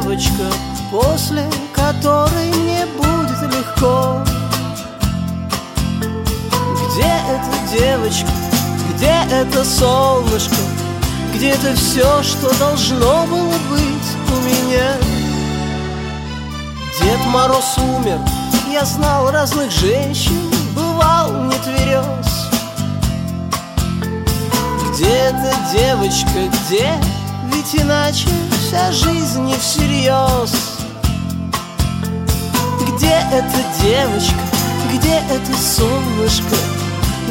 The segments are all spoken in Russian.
Девочка, после которой мне будет легко? Где эта девочка, где это солнышко, где это все, что должно было быть у меня? Дед Мороз умер, я знал разных женщин, бывал не тверез. Где эта девочка, где? Ведь иначе вся жизнь не всерьез. Где эта девочка, где это солнышко,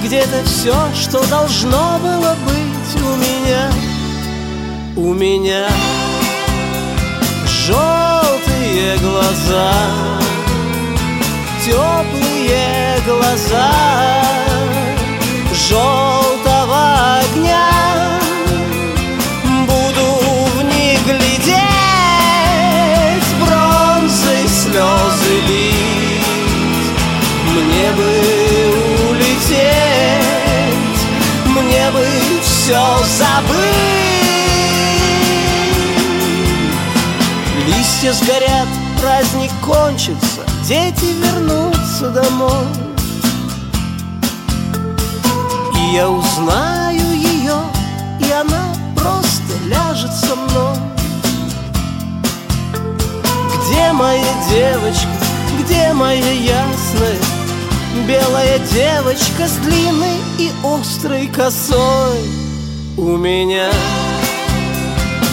где-то все, что должно было быть у меня, у меня желтые глаза, теплые глаза желтого все забыть. Листья сгорят, праздник кончится, дети вернутся домой. И я узнаю ее, и она просто ляжет со мной. Где моя девочка, где моя ясная Белая девочка с длинной и острой косой У меня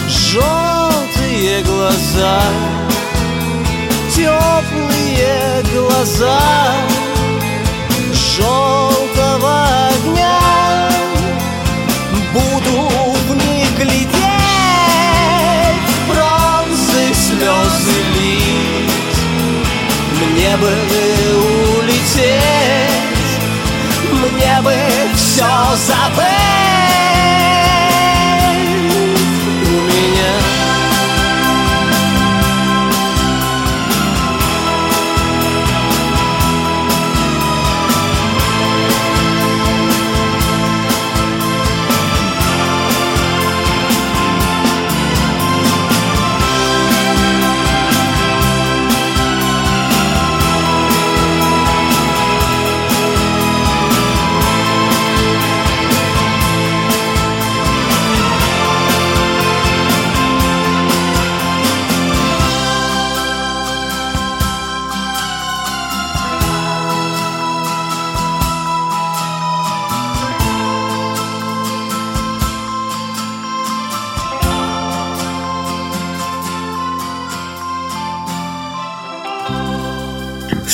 желтые глаза Теплые глаза желтого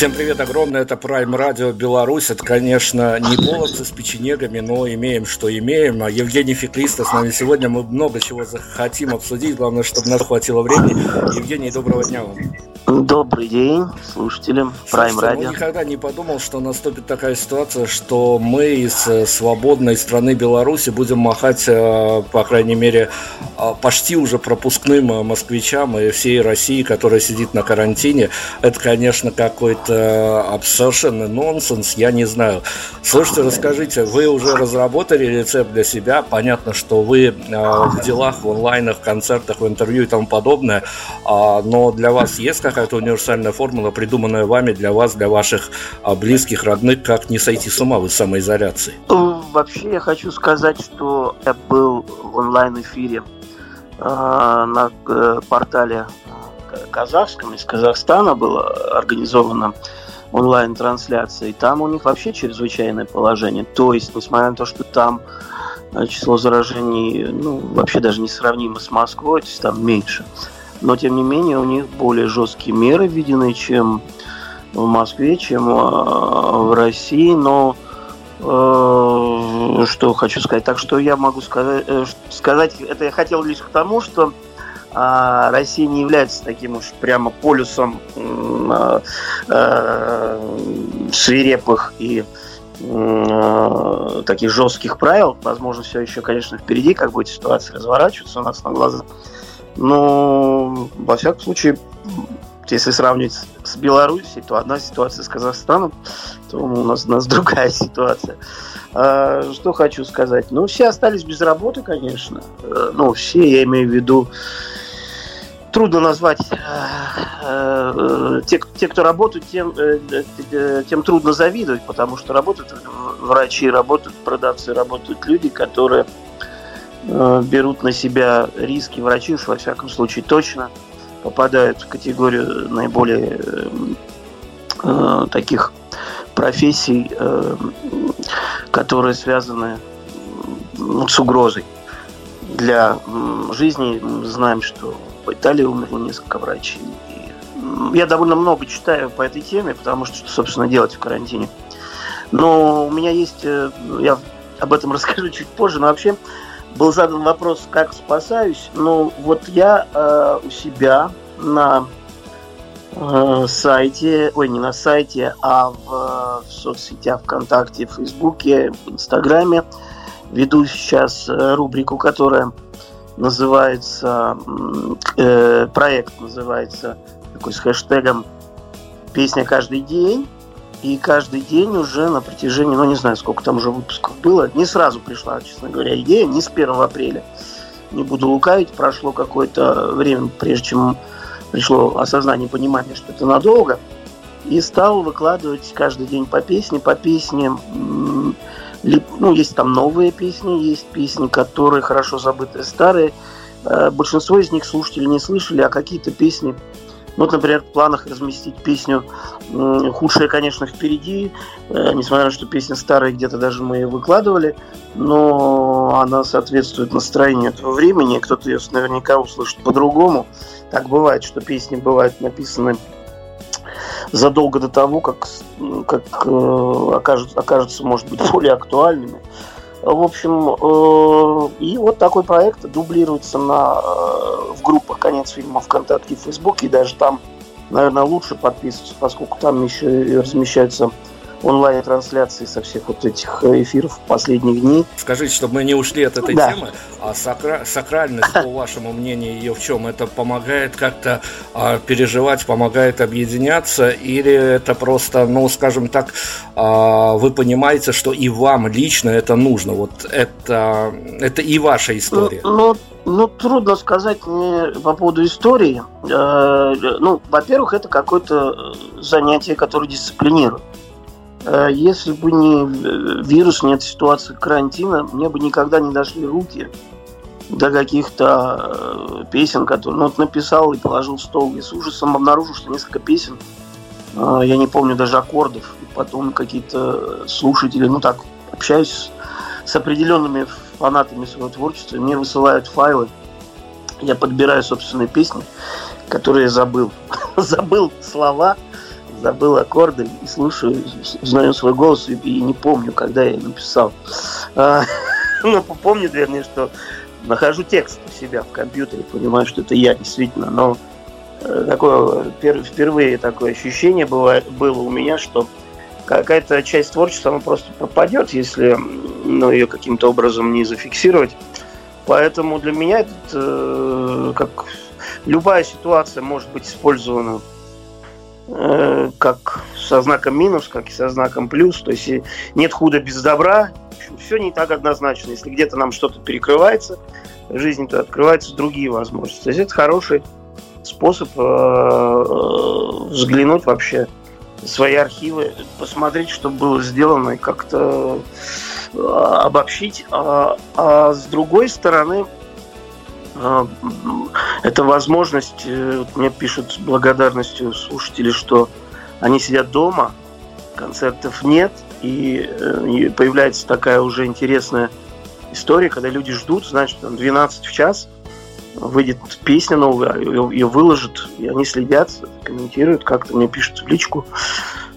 Всем привет огромное, это Prime Radio Беларусь. Это, конечно, не половцы с печенегами, но имеем, что имеем. А Евгений Феклиста с нами сегодня. Мы много чего захотим обсудить. Главное, чтобы нас хватило времени. Евгений, доброго дня вам. Добрый день слушателям Prime Radio. никогда не подумал, что наступит такая ситуация, что мы из э, свободной страны Беларуси будем махать, э, по крайней мере, э, почти уже пропускным москвичам и всей России, которая сидит на карантине. Это, конечно, какой-то совершенно нонсенс, я не знаю. Слушайте, расскажите, вы уже разработали рецепт для себя? Понятно, что вы в делах, в онлайнах, в концертах, в интервью и тому подобное, а, но для вас есть какая-то универсальная формула, придуманная вами для вас, для ваших а, близких, родных, как не сойти с ума в самоизоляции? Ну, Вообще я хочу сказать, что я был в онлайн-эфире э, на э, портале э, казахском, из Казахстана была организована онлайн-трансляция, и там у них вообще чрезвычайное положение. То есть, несмотря на то, что там число заражений, ну, вообще даже не сравнимо с Москвой, то есть там меньше. Но, тем не менее, у них более жесткие меры введены, чем в Москве, чем в России, но э, что хочу сказать. Так что я могу сказать, э, сказать, это я хотел лишь к тому, что а Россия не является таким уж прямо полюсом э, э, свирепых и э, таких жестких правил. Возможно, все еще, конечно, впереди, как будет ситуация разворачиваться у нас на глазах. Но, во всяком случае, если сравнивать с Белоруссией, то одна ситуация с Казахстаном, то у нас, у нас другая ситуация. А, что хочу сказать? Ну, все остались без работы, конечно. Ну, все, я имею в виду трудно назвать э, э, те, те, кто работают, тем, э, тем трудно завидовать, потому что работают врачи, работают продавцы, работают люди, которые берут на себя риски. Врачи уж во всяком случае точно попадают в категорию наиболее таких профессий, которые связаны ну, с угрозой для жизни. Мы знаем, что в Италии умерло несколько врачей. И я довольно много читаю по этой теме, потому что, что, собственно, делать в карантине. Но у меня есть, э, я об этом расскажу чуть позже, но вообще был задан вопрос, как спасаюсь. Ну, вот я э, у себя на э, сайте, ой, не на сайте, а в, в соцсетях ВКонтакте, Фейсбуке, в Инстаграме веду сейчас э, рубрику, которая называется, э, проект называется такой с хэштегом «Песня каждый день». И каждый день уже на протяжении, ну не знаю, сколько там уже выпусков было, не сразу пришла, честно говоря, идея, не с 1 апреля. Не буду лукавить, прошло какое-то время, прежде чем пришло осознание, понимание, что это надолго. И стал выкладывать каждый день по песне, по песне ну, есть там новые песни, есть песни, которые хорошо забытые, старые. Э, большинство из них слушатели не слышали, а какие-то песни вот, например, в планах разместить песню «Худшее, конечно, впереди», э, несмотря на то, что песня старая, где-то даже мы ее выкладывали, но она соответствует настроению этого времени, кто-то ее наверняка услышит по-другому. Так бывает, что песни бывают написаны задолго до того, как, как э, окажут, окажутся, может быть, более актуальными. В общем, э, и вот такой проект дублируется на, э, в группах «Конец фильма» ВКонтакте и Фейсбуке, и даже там, наверное, лучше подписываться, поскольку там еще размещаются онлайн-трансляции со всех вот этих эфиров последних дней. Скажите, чтобы мы не ушли от этой да. темы, а сакра... сакральность, по вашему мнению, ее в чем? Это помогает как-то а, переживать, помогает объединяться, или это просто, ну, скажем так, а, вы понимаете, что и вам лично это нужно? Вот это, это и ваша история. Ну, ну ну, трудно сказать мне по поводу истории. Э, ну, во-первых, это какое-то занятие, которое дисциплинирует. Э, если бы не э, вирус, нет ситуации карантина, мне бы никогда не дошли руки до каких-то э, песен, которые... Ну, вот написал и положил в стол. И с ужасом обнаружил, что несколько песен, я не помню даже аккордов. И потом какие-то слушатели, ну так, общаюсь с определенными фанатами своего творчества, мне высылают файлы, я подбираю собственные песни, которые я забыл. забыл слова, забыл аккорды и слушаю, знаю свой голос и, и не помню, когда я написал. А, ну, помню, вернее, что нахожу текст у себя в компьютере, понимаю, что это я действительно, но э, такое впервые такое ощущение было, было у меня, что какая-то часть творчества она просто пропадет, если ну, ее каким-то образом не зафиксировать. Поэтому для меня это э, как любая ситуация может быть использована Э, как со знаком минус, как и со знаком плюс. То есть нет худа без добра. все не так однозначно. Если где-то нам что-то перекрывается, жизни то открываются другие возможности. То есть это хороший способ э, э, взглянуть вообще свои архивы, посмотреть, что было сделано и как-то обобщить. А, а с другой стороны, это возможность, э, мне пишут с благодарностью слушатели, что они сидят дома, концертов нет, и, э, появляется такая уже интересная история, когда люди ждут, значит, там 12 в час, выйдет песня новая, ее, ее выложат, и они следят, комментируют, как-то мне пишут в личку,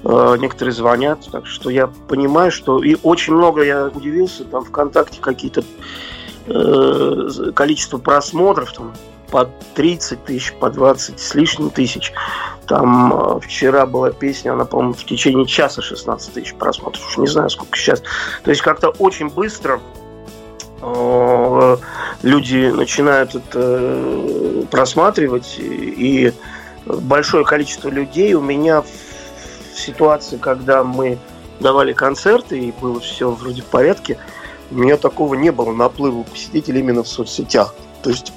э, некоторые звонят, так что я понимаю, что и очень много я удивился, там ВКонтакте какие-то э, количество просмотров, там по 30 тысяч, по 20 с лишним тысяч. Там э, вчера была песня, она, по-моему, в течение часа 16 тысяч просмотров. Уж не знаю, сколько сейчас. То есть как-то очень быстро э, люди начинают это э, просматривать. И большое количество людей у меня в ситуации, когда мы давали концерты, и было все вроде в порядке, у меня такого не было наплыва посетителей именно в соцсетях. То есть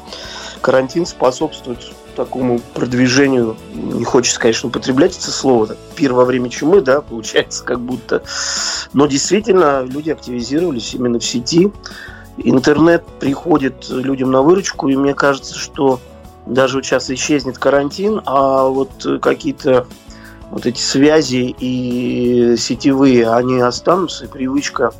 карантин способствует такому продвижению, не хочется, конечно, употреблять это слово, так, пир время чумы, да, получается, как будто. Но действительно, люди активизировались именно в сети. Интернет приходит людям на выручку, и мне кажется, что даже вот сейчас исчезнет карантин, а вот какие-то вот эти связи и сетевые, они останутся, и привычка.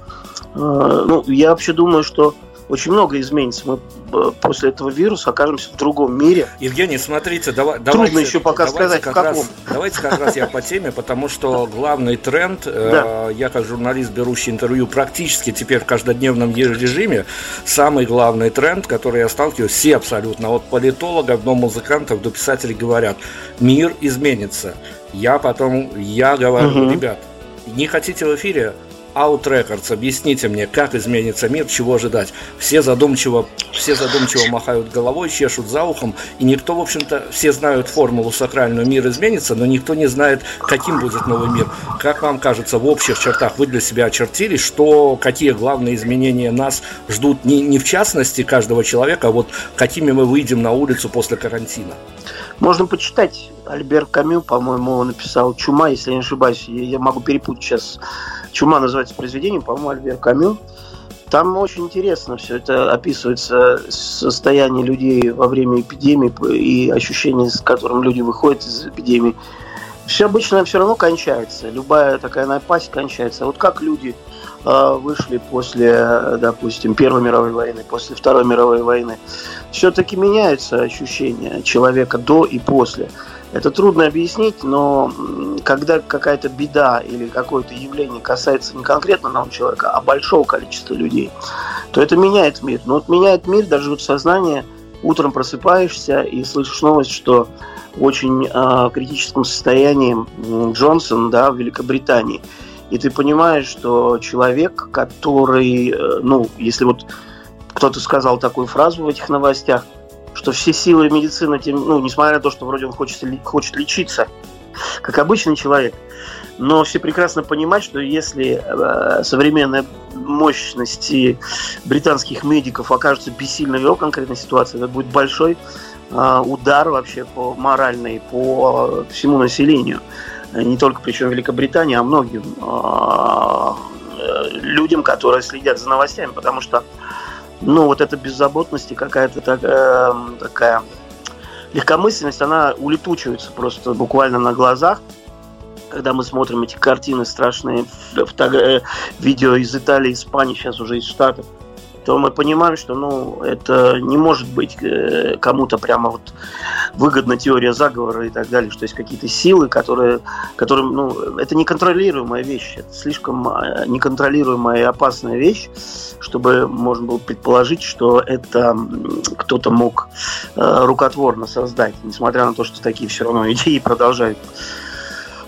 Э, ну, я вообще думаю, что очень много изменится. Мы э, после этого вируса окажемся в другом мире. Евгений, смотрите, давай, Трудно давайте, еще пока давайте сказать, как в каком. Раз, давайте как раз я по теме, потому что главный тренд, э, я как журналист, берущий интервью практически теперь в каждодневном режиме, самый главный тренд, который я сталкиваюсь, все абсолютно, от политологов до музыкантов, до писателей говорят, мир изменится. Я потом, я говорю, угу. ребят, не хотите в эфире, Out Records, объясните мне, как изменится мир, чего ожидать. Все задумчиво, все задумчиво махают головой, чешут за ухом, и никто, в общем-то, все знают формулу сакральную «мир изменится», но никто не знает, каким будет новый мир. Как вам кажется, в общих чертах вы для себя очертили, что какие главные изменения нас ждут не, не в частности каждого человека, а вот какими мы выйдем на улицу после карантина? Можно почитать. Альбер Камю, по-моему, написал «Чума», если я не ошибаюсь. Я могу перепутать сейчас «Чума» называется произведением, по-моему, Альбер Камю. Там очень интересно все это описывается, состояние людей во время эпидемии и ощущения, с которым люди выходят из эпидемии. Все обычно все равно кончается. Любая такая напасть кончается. Вот как люди вышли после, допустим, Первой мировой войны, после Второй мировой войны, все-таки меняются ощущения человека до и после. Это трудно объяснить, но когда какая-то беда или какое-то явление касается не конкретно одного человека, а большого количества людей, то это меняет мир. Но вот меняет мир даже вот сознание. Утром просыпаешься и слышишь новость, что в очень э, критическом состоянии Джонсон да, в Великобритании. И ты понимаешь, что человек, который, э, ну, если вот кто-то сказал такую фразу в этих новостях – что все силы медицины, ну, несмотря на то, что вроде он хочет, хочет лечиться, как обычный человек, но все прекрасно понимают, что если э, современная мощности британских медиков окажутся бессильны в его конкретной ситуации, это будет большой э, удар вообще по моральной, по всему населению. Не только причем Великобритании, а многим э, людям, которые следят за новостями, потому что ну, вот эта беззаботность и какая-то такая, эм, такая легкомысленность, она улетучивается просто буквально на глазах, когда мы смотрим эти картины страшные, фото- э, видео из Италии, Испании, сейчас уже из Штатов – то мы понимаем, что ну, это не может быть э, кому-то прямо вот выгодна теория заговора и так далее, что есть какие-то силы, которые, которым, ну, это неконтролируемая вещь, это слишком э, неконтролируемая и опасная вещь, чтобы можно было предположить, что это кто-то мог э, рукотворно создать, несмотря на то, что такие все равно идеи продолжают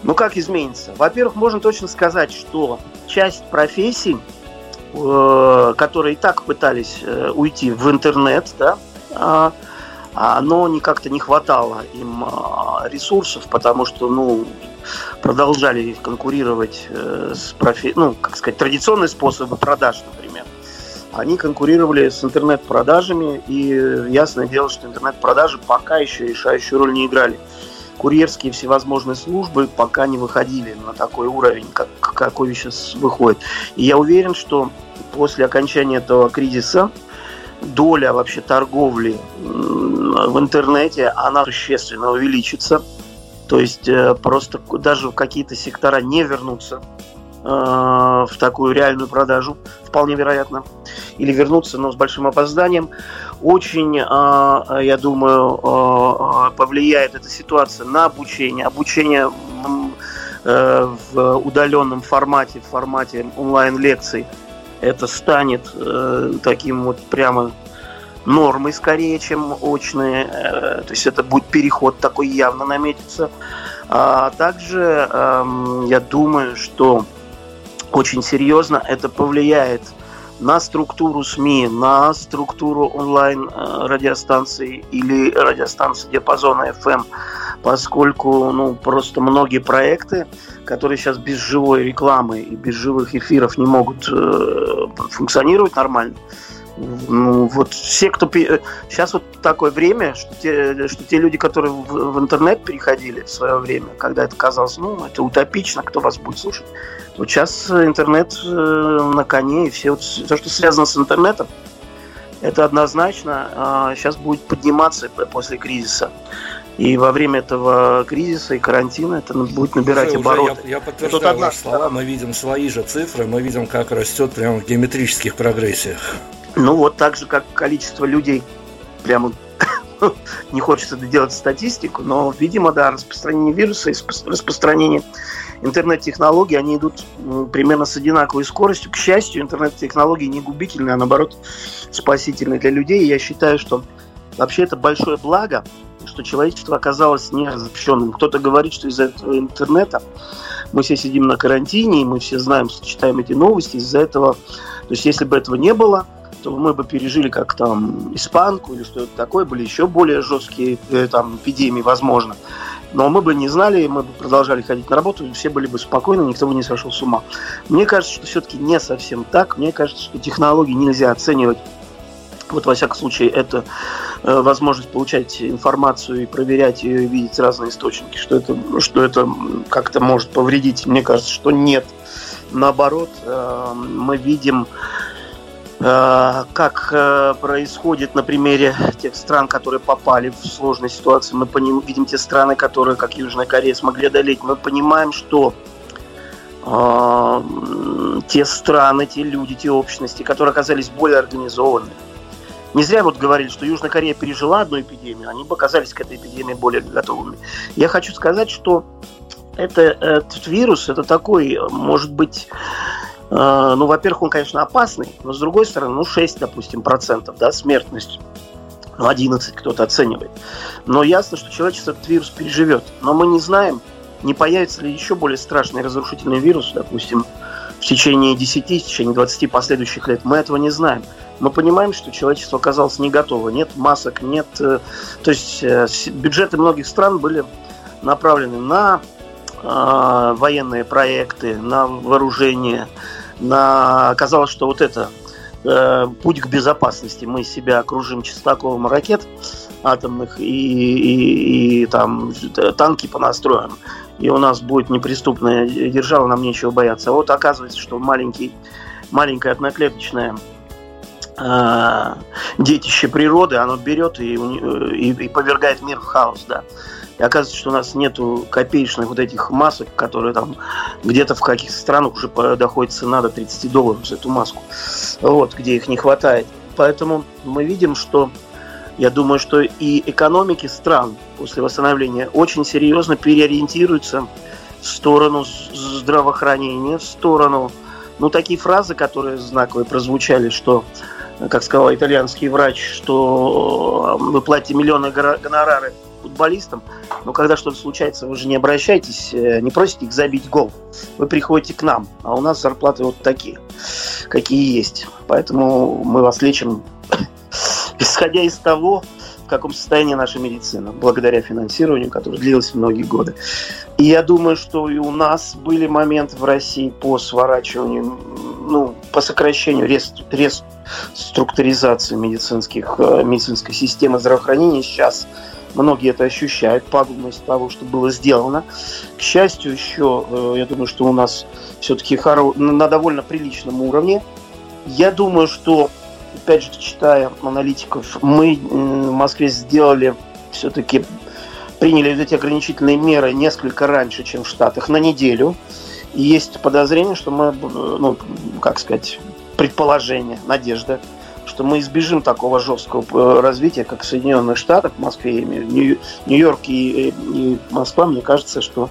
ну как изменится? Во-первых, можно точно сказать, что часть профессий, которые и так пытались э, уйти в интернет, да, а, а но не как-то не хватало им а, ресурсов, потому что, ну, продолжали конкурировать э, с профи... ну, как сказать, традиционные способы продаж, например. Они конкурировали с интернет-продажами, и ясное дело, что интернет-продажи пока еще решающую роль не играли курьерские всевозможные службы пока не выходили на такой уровень, как, какой сейчас выходит. И я уверен, что после окончания этого кризиса доля вообще торговли в интернете, она существенно увеличится. То есть э, просто даже в какие-то сектора не вернутся в такую реальную продажу, вполне вероятно. или вернуться, но с большим опозданием. Очень, я думаю, повлияет эта ситуация на обучение. Обучение в удаленном формате, в формате онлайн-лекций. Это станет таким вот прямо нормой скорее, чем очные. То есть это будет переход такой явно наметится. А также эм, я думаю, что очень серьезно это повлияет на структуру СМИ, на структуру онлайн э, или радиостанций диапазона FM, поскольку ну, просто многие проекты, которые сейчас без живой рекламы и без живых эфиров не могут э, функционировать нормально, ну, вот все, кто... Сейчас вот такое время, что те, что те люди, которые в, в интернет переходили в свое время, когда это казалось, ну, это утопично, кто вас будет слушать. Вот сейчас интернет э, на коне, и все вот, все, что связано с интернетом, это однозначно э, сейчас будет подниматься после кризиса. И во время этого кризиса и карантина это будет набирать уже, обороты. Уже я, я подтверждаю ваши слова, мы видим свои же цифры, мы видим, как растет прямо в геометрических прогрессиях. Ну вот так же, как количество людей, прямо не хочется делать статистику, но, видимо, да, распространение вируса и распространение интернет-технологий, они идут примерно с одинаковой скоростью. К счастью, интернет-технологии не губительны, а наоборот спасительны для людей. Я считаю, что вообще это большое благо, что человечество оказалось не разобщенным. Кто-то говорит, что из-за этого интернета мы все сидим на карантине, и мы все знаем, читаем эти новости, из-за этого, то есть если бы этого не было, то мы бы пережили как там испанку или что-то такое, были еще более жесткие э, там эпидемии, возможно. Но мы бы не знали, мы бы продолжали ходить на работу, все были бы спокойны, никто бы не сошел с ума. Мне кажется, что все-таки не совсем так. Мне кажется, что технологии нельзя оценивать вот, во всяком случае, это э, возможность получать информацию и проверять и видеть разные источники, что это, что это как-то может повредить. Мне кажется, что нет. Наоборот, э, мы видим как э, происходит на примере тех стран, которые попали в сложную ситуацию. Мы видим те страны, которые, как Южная Корея, смогли одолеть. Мы понимаем, что э, те страны, те люди, те общности, которые оказались более организованы. Не зря вот говорили, что Южная Корея пережила одну эпидемию, они бы оказались к этой эпидемии более готовыми. Я хочу сказать, что это, этот вирус, это такой, может быть, ну, во-первых, он, конечно, опасный, но с другой стороны, ну, 6, допустим, процентов, да, смертность. Ну, 11 кто-то оценивает. Но ясно, что человечество этот вирус переживет. Но мы не знаем, не появится ли еще более страшный разрушительный вирус, допустим, в течение 10, в течение 20 последующих лет. Мы этого не знаем. Мы понимаем, что человечество оказалось не готово. Нет масок, нет... Э, то есть э, бюджеты многих стран были направлены на э, военные проекты, на вооружение, на... оказалось, что вот это э, путь к безопасности. Мы себя окружим частоковым ракет атомных и, и, и там танки понастроим. И у нас будет неприступная держава, нам нечего бояться. А вот оказывается, что маленький, маленькое одноклеточное э, детище природы, оно берет и, и, и повергает мир в хаос, да. И оказывается, что у нас нету копеечных вот этих масок, которые там где-то в каких-то странах уже доходит цена до 30 долларов за эту маску. Вот, где их не хватает. Поэтому мы видим, что я думаю, что и экономики стран после восстановления очень серьезно переориентируются в сторону здравоохранения, в сторону, ну, такие фразы, которые знаковые прозвучали, что, как сказал итальянский врач, что э, вы платите миллионы гонорары футболистам, но когда что-то случается, вы же не обращаетесь, э, не просите их забить гол. Вы приходите к нам, а у нас зарплаты вот такие, какие есть. Поэтому мы вас лечим, исходя из того, в каком состоянии наша медицина, благодаря финансированию, которое длилось многие годы. И я думаю, что и у нас были моменты в России по сворачиванию, ну, по сокращению, реструктуризации медицинских, э, медицинской системы здравоохранения. Сейчас Многие это ощущают, пагубность того, что было сделано. К счастью, еще, э, я думаю, что у нас все-таки на довольно приличном уровне. Я думаю, что, опять же, читая аналитиков, мы в Москве сделали все-таки приняли эти ограничительные меры несколько раньше, чем в Штатах, на неделю. И есть подозрение, что мы, ну, как сказать, предположение, надежда, что мы избежим такого жесткого э, развития, как в Соединенных Штатах, в Москве, Нью-Йорк и, и Москва, мне кажется, что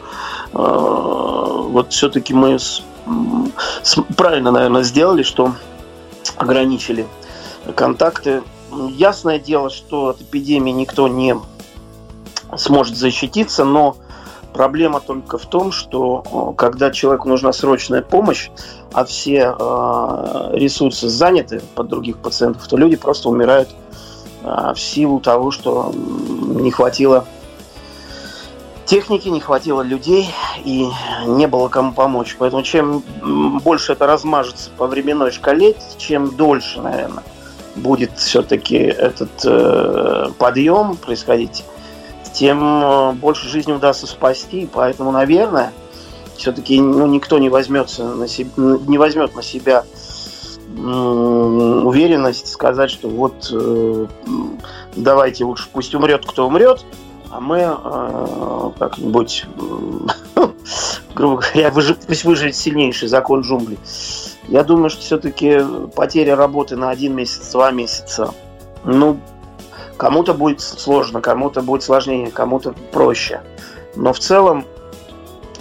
э, вот все-таки мы с, с, правильно, наверное, сделали, что ограничили контакты. Ясное дело, что от эпидемии никто не сможет защититься, но проблема только в том, что когда человеку нужна срочная помощь, а все э, ресурсы заняты под других пациентов, то люди просто умирают э, в силу того, что не хватило техники, не хватило людей и не было кому помочь. Поэтому чем больше это размажется по временной шкале, чем дольше, наверное, будет все-таки этот э, подъем происходить, тем э, больше жизни удастся спасти. Поэтому, наверное, все-таки ну, никто не возьмется на себя, не возьмет на себя уверенность сказать, что вот э, давайте лучше пусть умрет, кто умрет, а мы э, как-нибудь, э, грубо говоря, выжив, пусть выживет сильнейший закон джунглей. Я думаю, что все-таки потеря работы на один месяц, два месяца, ну, кому-то будет сложно, кому-то будет сложнее, кому-то проще. Но в целом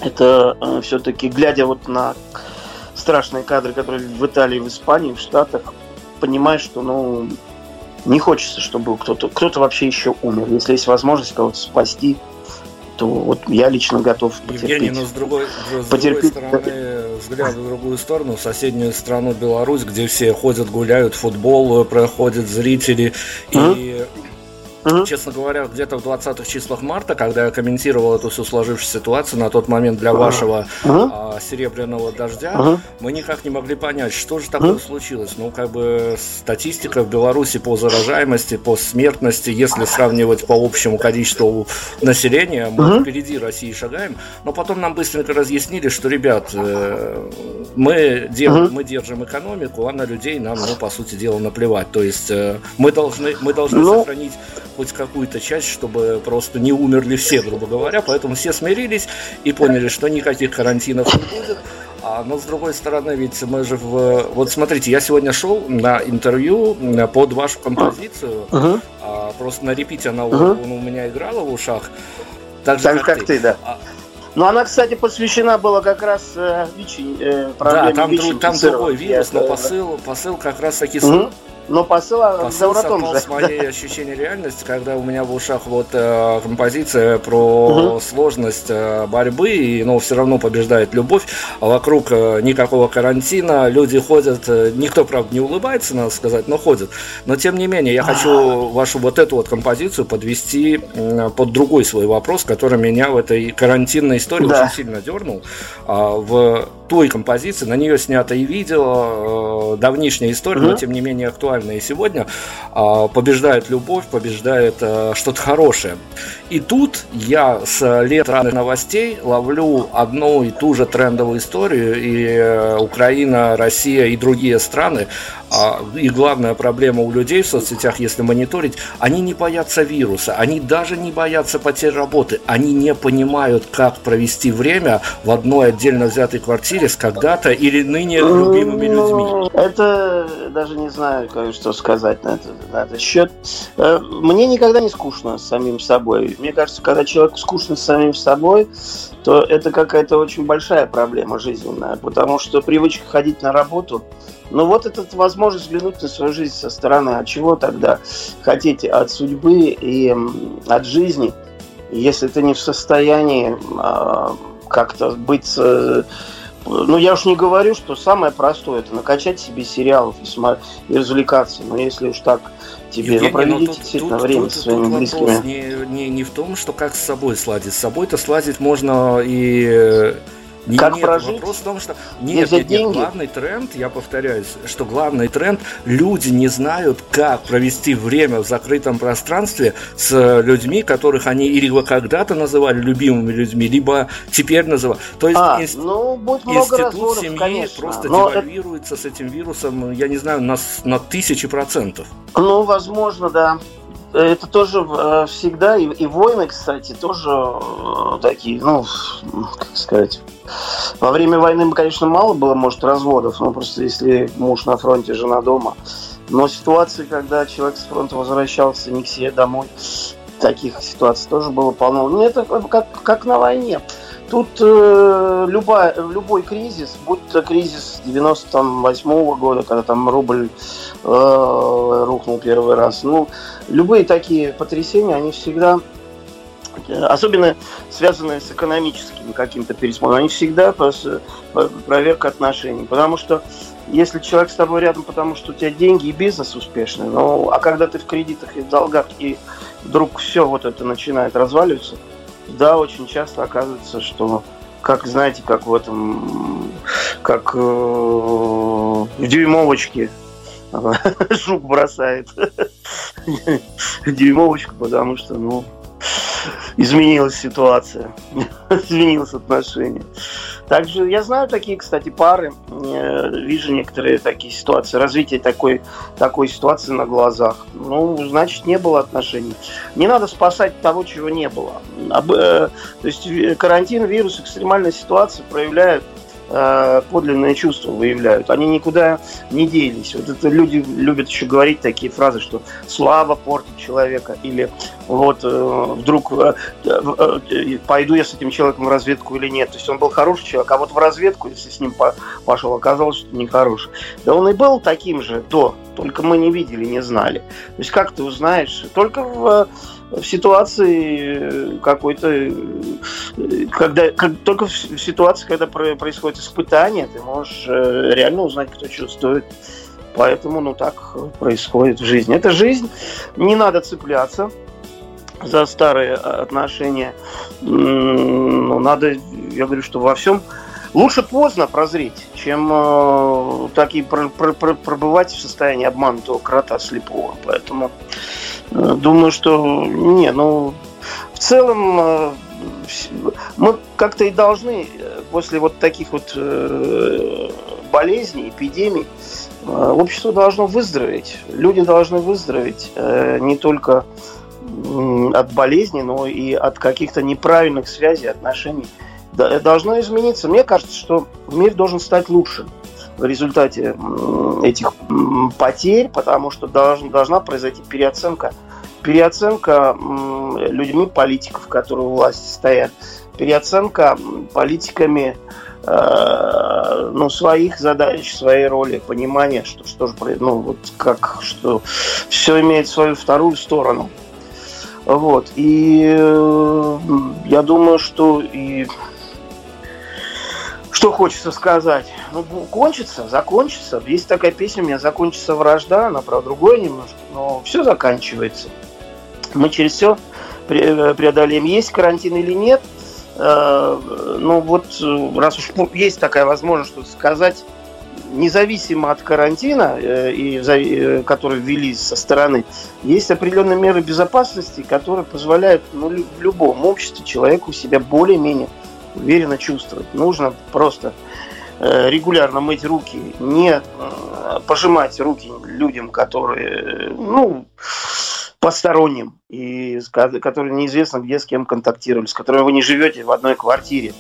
это э, все-таки, глядя вот на страшные кадры, которые в Италии, в Испании, в Штатах, понимаешь, что, ну, не хочется, чтобы кто-то кто вообще еще умер. Если есть возможность кого-то спасти, то вот я лично готов потерпеть. Евгений, но с другой, с потерпеть. другой стороны, взгляд в другую сторону, в соседнюю страну Беларусь, где все ходят, гуляют, футбол проходят зрители, mm-hmm. и Угу. Честно говоря, где-то в 20-х числах марта, когда я комментировал эту всю сложившуюся ситуацию на тот момент для вашего угу. а, серебряного дождя, угу. мы никак не могли понять, что же такое угу. случилось. Ну, как бы статистика в Беларуси по заражаемости, по смертности, если сравнивать по общему количеству населения, мы угу. впереди России шагаем. Но потом нам быстренько разъяснили, что, ребят, э, мы, делаем, угу. мы держим экономику, а на людей нам, ну, по сути дела, наплевать. То есть э, мы должны, мы должны ну, сохранить хоть какую-то часть, чтобы просто не умерли все, грубо говоря. Поэтому все смирились и поняли, что никаких карантинов не будет. А, но с другой стороны, ведь мы же в... Вот смотрите, я сегодня шел на интервью под вашу композицию. Uh-huh. А, просто на репите она uh-huh. у, у меня играла в ушах. Так же, так как, как ты. ты, да. А, ну, она, кстати, посвящена была как раз э, ВИЧ, э, проблеме Да, там, друг, там другой вирус, но посыл, посыл как раз таки угу. Но посыл, посыл совпал же. с моей ощущением реальности, когда у меня в ушах вот э, композиция про угу. сложность э, борьбы, и, но все равно побеждает любовь, а вокруг э, никакого карантина, люди ходят, э, никто, правда, не улыбается, надо сказать, но ходят. Но, тем не менее, я хочу вашу вот эту вот композицию подвести э, под другой свой вопрос, который меня в этой карантинной истории да. очень сильно дернул. Э, в той композиции, на нее снято и видео, э, давнишняя история, угу. но, тем не менее, актуальна актуально и сегодня, а, побеждает любовь, побеждает э, что-то хорошее. И тут я с лет разных новостей ловлю одну и ту же трендовую историю, и э, Украина, Россия и другие страны а, и главная проблема у людей в соцсетях, если мониторить, они не боятся вируса, они даже не боятся потерь работы, они не понимают, как провести время в одной отдельно взятой квартире с когда-то или ныне любимыми людьми. Это даже не знаю, что сказать на, это, на этот счет. Э, мне никогда не скучно с самим собой. Мне кажется, когда человек скучно с самим собой, то это какая-то очень большая проблема жизненная, потому что привычка ходить на работу – ну вот эта возможность взглянуть на свою жизнь со стороны, от чего тогда хотите, от судьбы и от жизни, если ты не в состоянии э, как-то быть... Э, ну, я уж не говорю, что самое простое это накачать себе сериалов и, и развлекаться. Но если уж так тебе, Евгений, ну проведите тут, действительно тут, время тут, со своими тут близкими. Не, не, не в том, что как с собой сладить. С собой-то сладить можно и не, как нет, прожить? Вопрос в том, что нет, нет, нет, главный тренд, я повторяюсь, что главный тренд, люди не знают, как провести время в закрытом пространстве с людьми, которых они или когда-то называли любимыми людьми, либо теперь называют. То есть а, инст... ну, будет институт разводов, семьи конечно, просто девальвируется это... с этим вирусом, я не знаю, на, на тысячи процентов. Ну, возможно, да. Это тоже э, всегда, и, и войны, кстати, тоже э, такие, ну, как сказать, во время войны, конечно, мало было, может, разводов, но просто если муж на фронте, жена дома. Но ситуации, когда человек с фронта возвращался не к себе домой, таких ситуаций тоже было полно. Ну, это как, как на войне. Тут э, любая, любой кризис, будь то кризис 98 -го года, когда там рубль э, рухнул первый раз, ну, любые такие потрясения, они всегда, особенно связанные с экономическим каким-то пересмотром, они всегда просто проверка отношений. Потому что если человек с тобой рядом, потому что у тебя деньги и бизнес успешный, ну, а когда ты в кредитах и в долгах, и вдруг все вот это начинает разваливаться – да, очень часто оказывается, что как знаете, как в этом, как э, в дюймовочке жук бросает дюймовочку, потому что, ну, изменилась ситуация, изменилось отношение. Также я знаю такие, кстати, пары, э, вижу некоторые такие ситуации, развитие такой, такой ситуации на глазах. Ну, значит, не было отношений. Не надо спасать того, чего не было. Э, то есть карантин, вирус, экстремальная ситуация проявляют э, подлинные чувства выявляют. Они никуда не делись. Вот это люди любят еще говорить такие фразы, что слава портит человека, или вот э, вдруг э, пойду я с этим человеком в разведку или нет. То есть он был хороший человек, а вот в разведку, если с ним по пошел, оказалось, что нехороший. Да он и был таким же до, только мы не видели, не знали. То есть как ты узнаешь? Только в в ситуации какой-то, когда как, только в ситуации, когда происходит испытание, ты можешь э, реально узнать, кто чувствует. Поэтому, ну, так происходит в жизни. Это жизнь, не надо цепляться за старые отношения. Ну, надо, я говорю, что во всем лучше поздно прозреть, чем э, так и про, про, про, пробывать в состоянии обманутого крота слепого. Поэтому Э, думаю, что не, ну в целом э, мы как-то и должны э, после вот таких вот болезней, эпидемий, общество должно выздороветь. Люди должны выздороветь не только от болезни, но и от каких-то неправильных связей, отношений. Должно измениться. Мне кажется, что мир должен стать лучше в результате этих потерь, потому что должна произойти переоценка переоценка людьми политиков, которые у власти стоят, переоценка политиками э, ну, своих задач, своей роли, понимания, что, что же, ну, вот как, что все имеет свою вторую сторону. Вот. И э, я думаю, что и что хочется сказать? Ну, кончится, закончится. Есть такая песня у меня «Закончится вражда», она, правда, другое немножко, но все заканчивается. Мы через все преодолеем. Есть карантин или нет, э, ну вот, раз уж есть такая возможность что сказать, независимо от карантина, э, э, который ввели со стороны, есть определенные меры безопасности, которые позволяют ну, в любом обществе человеку себя более-менее уверенно чувствовать. Нужно просто э, регулярно мыть руки, не э, пожимать руки людям, которые, ну, посторонним, и которые неизвестно где с кем контактировали, с которыми вы не живете в одной квартире.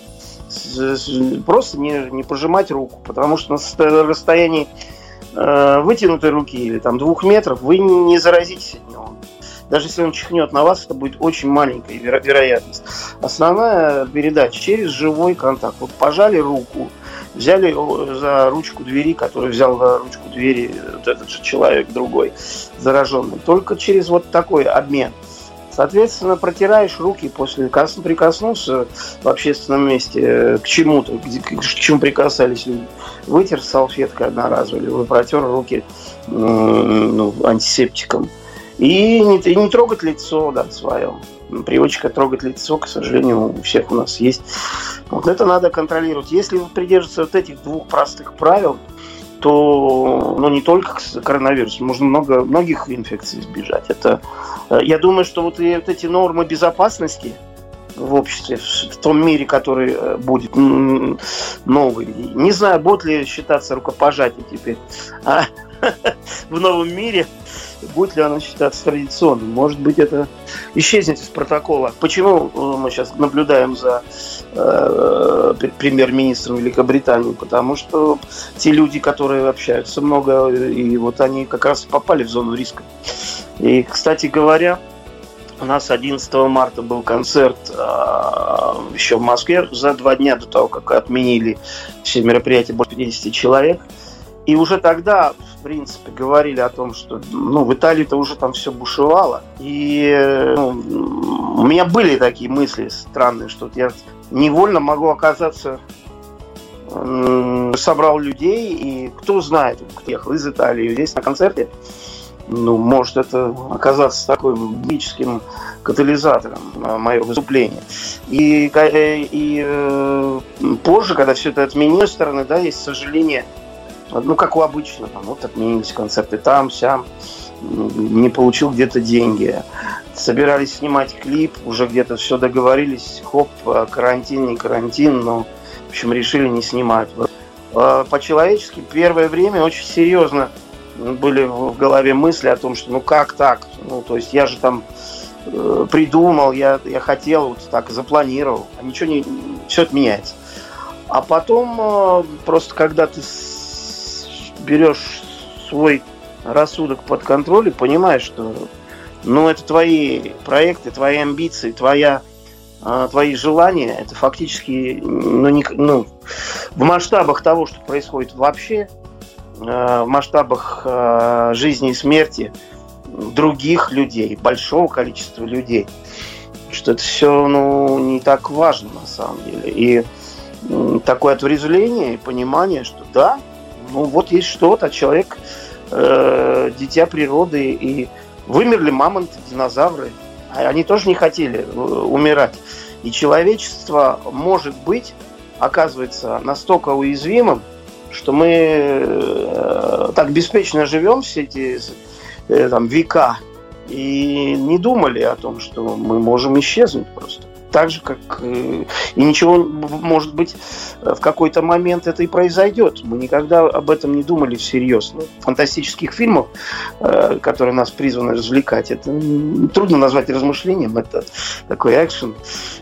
Просто не, не пожимать руку, потому что на расстоянии э, вытянутой руки или там двух метров вы не заразитесь от него. Даже если он чихнет на вас, это будет очень маленькая веро- вероятность. Основная передача через живой контакт. Вот пожали руку, взяли за ручку двери, который взял за ручку двери вот этот же человек другой зараженный. Только через вот такой обмен. Соответственно, протираешь руки после прикоснулся в общественном месте э, к чему-то, к чему прикасались люди. Вытер салфеткой одноразовой, или протер руки ну, антисептиком. И не, и не трогать лицо, да, свое. Привычка трогать лицо, к сожалению, у всех у нас есть. Вот это надо контролировать. Если вы придерживаетесь вот этих двух простых правил, то ну, не только коронавирус, можно много, многих инфекций избежать. Это, э, я думаю, что вот, и вот эти нормы безопасности в обществе, в том мире, который э, будет новый, не знаю, будет ли считаться рукопожатие теперь, а в новом мире будет ли оно считаться традиционным. Может быть, это исчезнет из протокола. Почему э, мы сейчас наблюдаем за э, премьер-министром Великобритании? Потому что те люди, которые общаются много, и вот они как раз попали в зону риска. И, кстати говоря, у нас 11 марта был концерт э, еще в Москве за два дня до того, как отменили все мероприятия, больше 50 человек. И уже тогда, в принципе, говорили о том, что ну, в Италии-то уже там все бушевало. И ну, у меня были такие мысли странные, что я невольно могу оказаться собрал людей, и кто знает, кто ехал из Италии здесь на концерте, ну, может это оказаться таким магическим катализатором моего выступления. И, э, и э, позже, когда все это отменилось стороны, да, есть сожаление, ну, как у обычного, вот отменились концерты там, сям, не получил где-то деньги. Собирались снимать клип, уже где-то все договорились, хоп, карантин, не карантин, но, в общем, решили не снимать. Э, по-человечески первое время очень серьезно были в голове мысли о том, что ну как так? Ну, то есть я же там э, придумал, я, я хотел, вот так запланировал, а ничего не... Все отменяется. А потом э, просто когда ты берешь свой рассудок под контроль и понимаешь, что ну, это твои проекты, твои амбиции, твоя, э, твои желания, это фактически ну, не, ну, в масштабах того, что происходит вообще, Э, в масштабах э, жизни и смерти других людей, большого количества людей, что это все ну, не так важно на самом деле. И такое отрезвление и понимание, что да, ну вот есть что-то, человек э, дитя природы, и вымерли мамонты, динозавры, а они тоже не хотели э, умирать. И человечество может быть, оказывается, настолько уязвимым, что мы э, так беспечно живем все эти э, там, века и не думали о том, что мы можем исчезнуть просто. Так же, как э, и ничего, может быть, в какой-то момент это и произойдет. Мы никогда об этом не думали всерьез. Ну, фантастических фильмов, которые нас призваны развлекать, это трудно назвать размышлением, это такой экшен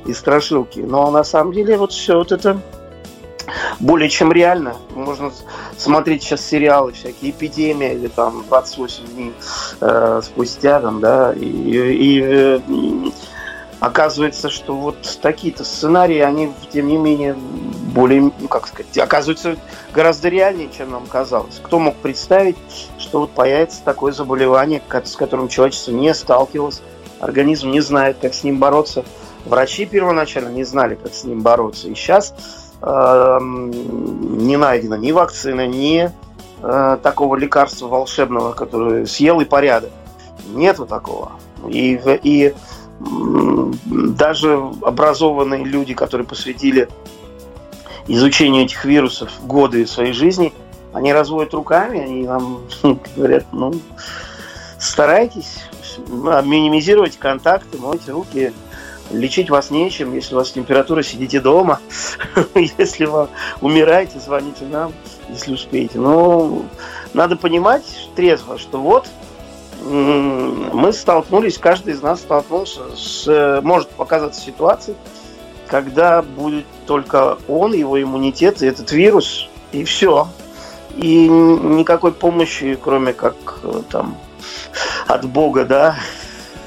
и страшилки. Но на самом деле вот все вот это более чем реально. Можно смотреть сейчас сериалы всякие, эпидемия или там 28 дней э, спустя, там, да, и, и э, оказывается, что вот такие-то сценарии, они, тем не менее, более, ну, как сказать, оказываются гораздо реальнее, чем нам казалось. Кто мог представить, что вот появится такое заболевание, с которым человечество не сталкивалось, организм не знает, как с ним бороться. Врачи первоначально не знали, как с ним бороться. И сейчас Эм, не найдено ни вакцины, ни э, такого лекарства волшебного, которое съел и порядок. Нету такого. И, и даже образованные люди, которые посвятили изучению этих вирусов годы своей жизни, они разводят руками, они нам говорят, ну, старайтесь минимизировать контакты, мойте руки, Лечить вас нечем, если у вас температура, сидите дома. если вы умираете, звоните нам, если успеете. Но надо понимать трезво, что вот мы столкнулись, каждый из нас столкнулся с, может показаться ситуацией, когда будет только он, его иммунитет и этот вирус, и все. И никакой помощи, кроме как э, там от Бога, да,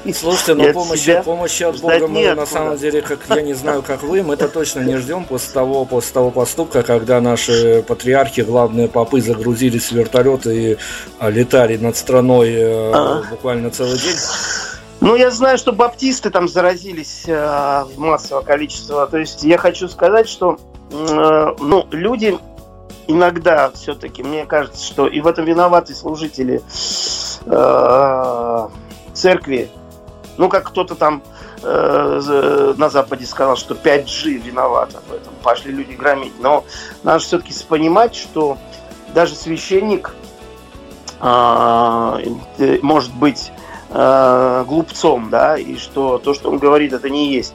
Слушайте, но помощи, себя помощи от Бога мы нет, на самом деле, как я не знаю, как вы, мы это точно не ждем после того, после того поступка, когда наши патриархи, главные попы, загрузились в вертолеты и а, летали над страной ага. буквально целый день. Ну, я знаю, что баптисты там заразились э, в массовое количество. То есть я хочу сказать, что э, ну, люди иногда все-таки, мне кажется, что и в этом виноваты служители э, церкви, ну, как кто-то там э, на Западе сказал, что 5G виновата в этом. Пошли люди громить. Но надо все-таки понимать, что даже священник э, может быть э, глупцом, да, и что то, что он говорит, это не есть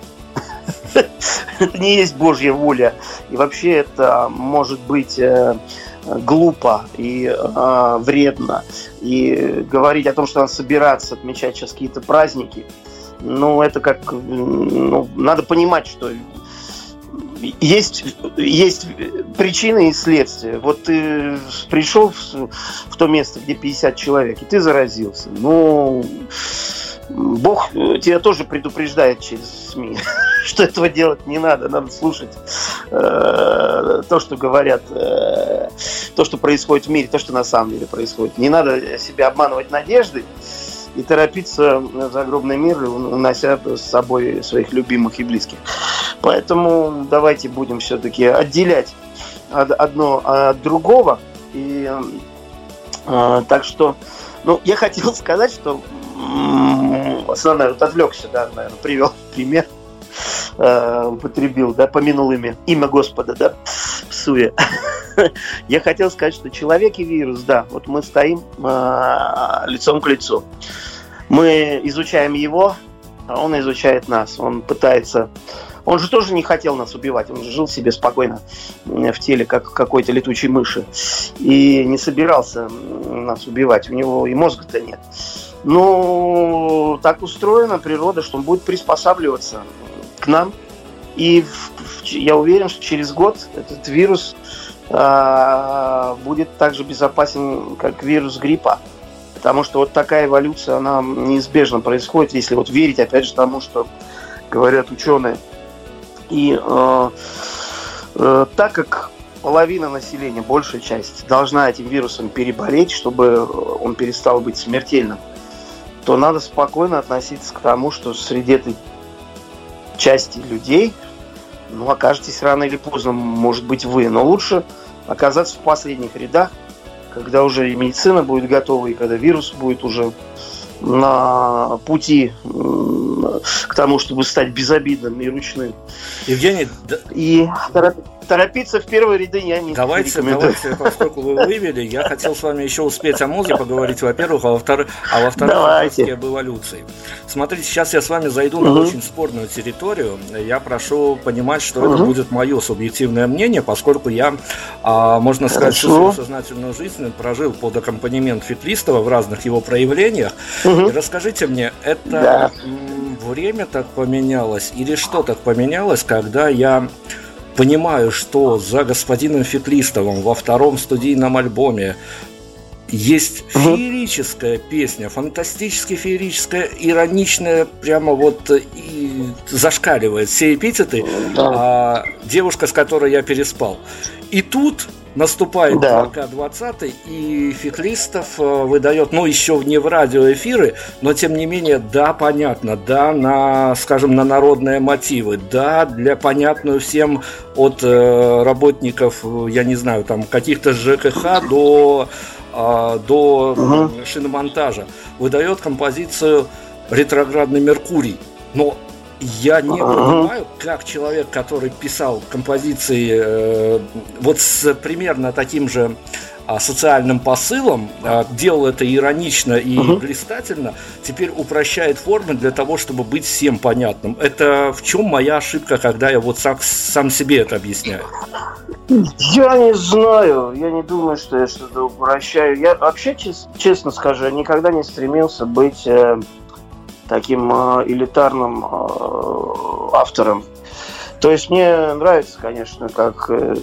это не есть Божья воля. И вообще это может быть э, глупо и э, вредно. И говорить о том, что надо собираться, отмечать сейчас какие-то праздники, ну, это как... Ну, надо понимать, что есть, есть причины и следствия. Вот ты пришел в, в то место, где 50 человек, и ты заразился. Ну, Бог тебя тоже предупреждает через СМИ, что этого делать не надо. Надо слушать э, то, что говорят, э, то, что происходит в мире, то, что на самом деле происходит. Не надо себя обманывать надеждой и торопиться в загробный мир, унося с собой своих любимых и близких. Поэтому давайте будем все-таки отделять одно от другого. И э, так что, ну, я хотел сказать, что основной вот отвлекся, да, наверное, привел пример, э, употребил, да, помянул имя, имя Господа, да, псуя. Я хотел сказать, что человек и вирус, да, вот мы стоим э, лицом к лицу. Мы изучаем его, а он изучает нас. Он пытается... Он же тоже не хотел нас убивать, он же жил себе спокойно в теле, как какой-то летучей мыши. И не собирался нас убивать. У него и мозга-то нет. Ну, так устроена природа, что он будет приспосабливаться к нам. И я уверен, что через год этот вирус а, будет так же безопасен, как вирус гриппа. Потому что вот такая эволюция, она неизбежно происходит, если вот верить, опять же, тому, что говорят ученые. И э, э, так как половина населения, большая часть, должна этим вирусом переболеть, чтобы он перестал быть смертельным, то надо спокойно относиться к тому, что среди этой части людей, ну, окажетесь рано или поздно, может быть, вы, но лучше оказаться в последних рядах, когда уже и медицина будет готова, и когда вирус будет уже на пути к тому, чтобы стать безобидным и ручным. Евгений, и торопиться в первые ряды я не Давайте, давайте, поскольку вы вывели, я хотел с вами еще успеть о музыке поговорить, во-первых, а во-вторых, а во-вторых, об эволюции. Смотрите, сейчас я с вами зайду угу. на очень спорную территорию. Я прошу понимать, что угу. это будет мое субъективное мнение, поскольку я, а, можно сказать, всю свою сознательную жизнь прожил под аккомпанемент Фетлистова в разных его проявлениях. Угу. И расскажите мне, это да. время так поменялось или что так поменялось, когда я понимаю, что за господином Фетлистовым во втором студийном альбоме есть феерическая песня, фантастически феерическая, ироничная, прямо вот и зашкаливает все эпитеты. Да. А, девушка, с которой я переспал. И тут наступает да. ВК-20, и Феклистов э, выдает, ну, еще не в радиоэфиры, но, тем не менее, да, понятно, да, на, скажем, на народные мотивы, да, для понятную всем от э, работников, я не знаю, там, каких-то ЖКХ до, э, до угу. шиномонтажа, выдает композицию «Ретроградный Меркурий». Но я не понимаю, как человек, который писал композиции э, вот с примерно таким же а, социальным посылом, а, делал это иронично и uh-huh. блистательно, теперь упрощает формы для того, чтобы быть всем понятным. Это в чем моя ошибка, когда я вот сам, сам себе это объясняю? Я не знаю, я не думаю, что я что-то упрощаю. Я вообще, чест, честно скажу, никогда не стремился быть э, таким э, элитарным э, автором. То есть мне нравится, конечно, как э,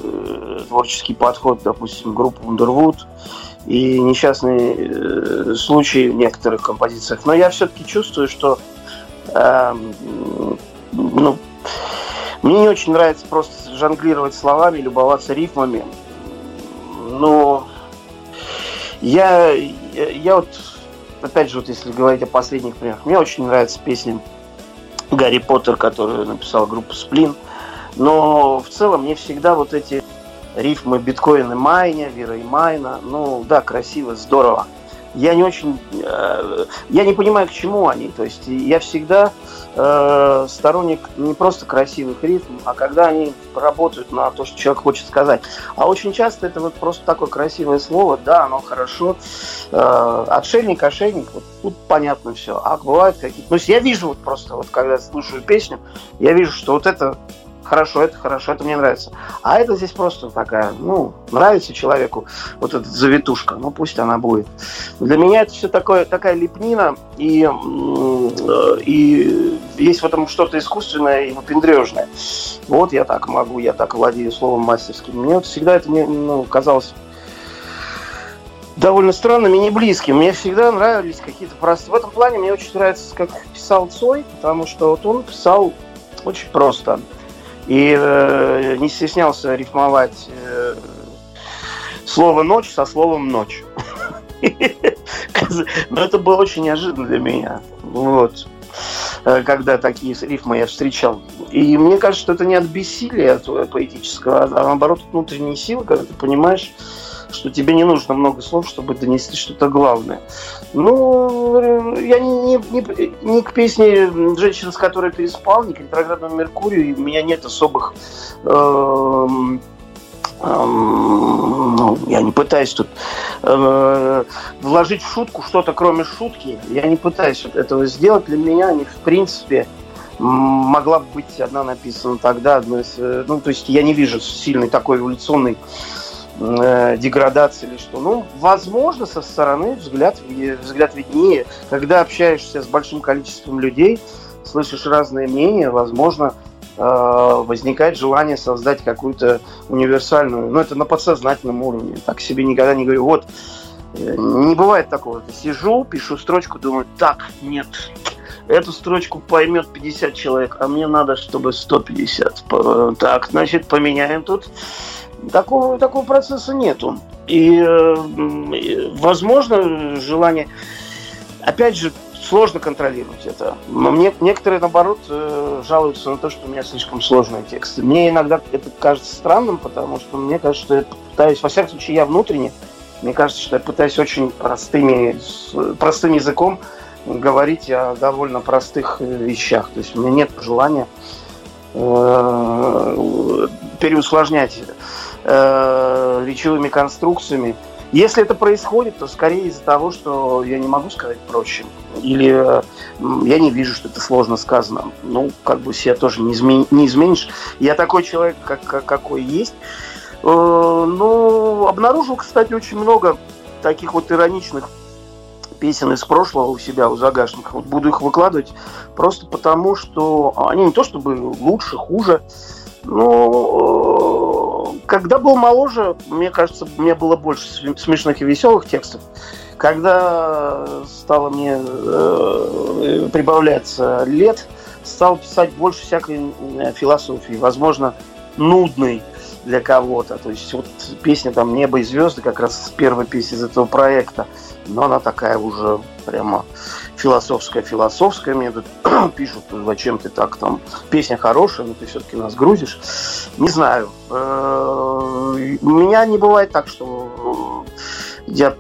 творческий подход, допустим, группы Underwood и несчастные случаи в некоторых композициях. Но я все-таки чувствую, что э, ну, мне не очень нравится просто жонглировать словами, любоваться рифмами. Но я, я вот опять же, вот если говорить о последних примерах, мне очень нравится песня Гарри Поттер, которую написала группа Сплин. Но в целом мне всегда вот эти рифмы биткоина Майня, Вера и Майна, ну да, красиво, здорово я не очень, э, я не понимаю, к чему они. То есть я всегда э, сторонник не просто красивых рифм, а когда они работают на то, что человек хочет сказать. А очень часто это вот просто такое красивое слово, да, оно хорошо. Э, отшельник, ошейник, вот тут понятно все. А бывают какие-то... То есть я вижу вот просто, вот когда слушаю песню, я вижу, что вот это хорошо, это хорошо, это мне нравится. А это здесь просто такая, ну, нравится человеку вот эта завитушка, ну пусть она будет. Для меня это все такое, такая лепнина, и, и есть в этом что-то искусственное и выпендрежное. Вот я так могу, я так владею словом мастерским. Мне вот всегда это ну, казалось довольно странным и не близким. Мне всегда нравились какие-то простые... В этом плане мне очень нравится, как писал Цой, потому что вот он писал очень просто. И э, не стеснялся рифмовать э, слово «ночь» со словом «ночь». Но это было очень неожиданно для меня. Вот. Э, когда такие рифмы я встречал. И мне кажется, что это не от бессилия поэтического, а наоборот от внутренней силы, когда ты понимаешь, что тебе не нужно много слов, чтобы донести что-то главное. Ну, я не, не, не к песне женщины, с которой переспал, не к ретроградному Меркурию, у меня нет особых э, ну, я не пытаюсь тут э, вложить в шутку что-то, кроме шутки. Я не пытаюсь этого сделать. Для меня они, в принципе, могла быть одна написана тогда. Одна из, э, ну, то есть я не вижу сильной такой эволюционной э, деградации или что. Ну, возможно, со стороны взгляд, взгляд виднее. Когда общаешься с большим количеством людей, слышишь разные мнения, возможно, э, возникает желание создать какую-то универсальную, ну, это на подсознательном уровне. Так себе никогда не говорю, вот, э, не бывает такого. Сижу, пишу строчку, думаю, так, нет, эту строчку поймет 50 человек, а мне надо, чтобы 150. Так, значит, поменяем тут Такого, такого процесса нету. И, э, возможно, желание... Опять же, сложно контролировать это. Но мне некоторые, наоборот, э, жалуются на то, что у меня слишком сложные тексты. Мне иногда это кажется странным, потому что мне кажется, что я пытаюсь, во всяком случае, я внутренне, мне кажется, что я пытаюсь очень простыми, простым языком говорить о довольно простых э, вещах. То есть у меня нет желания переусложнять э, речевыми конструкциями. Если это происходит, то скорее из-за того, что я не могу сказать проще. Или э, я не вижу, что это сложно сказано. Ну, как бы себя тоже не, измен... не изменишь. Я такой человек, как, как, какой есть. Э, ну, обнаружил, кстати, очень много таких вот ироничных песен из прошлого у себя, у загашников. Вот буду их выкладывать просто потому, что они не то чтобы лучше, хуже, ну, когда был моложе, мне кажется, мне было больше смешных и веселых текстов. Когда стало мне э, прибавляться лет, стал писать больше всякой э, философии, возможно, нудной для кого-то. То есть вот песня там «Небо и звезды» как раз первая песня из этого проекта, но она такая уже прямо философская-философская. Мне тут пишут, «Ну, зачем ты так там, песня хорошая, но ты все-таки нас грузишь. Не знаю. Э, у меня не бывает так, что я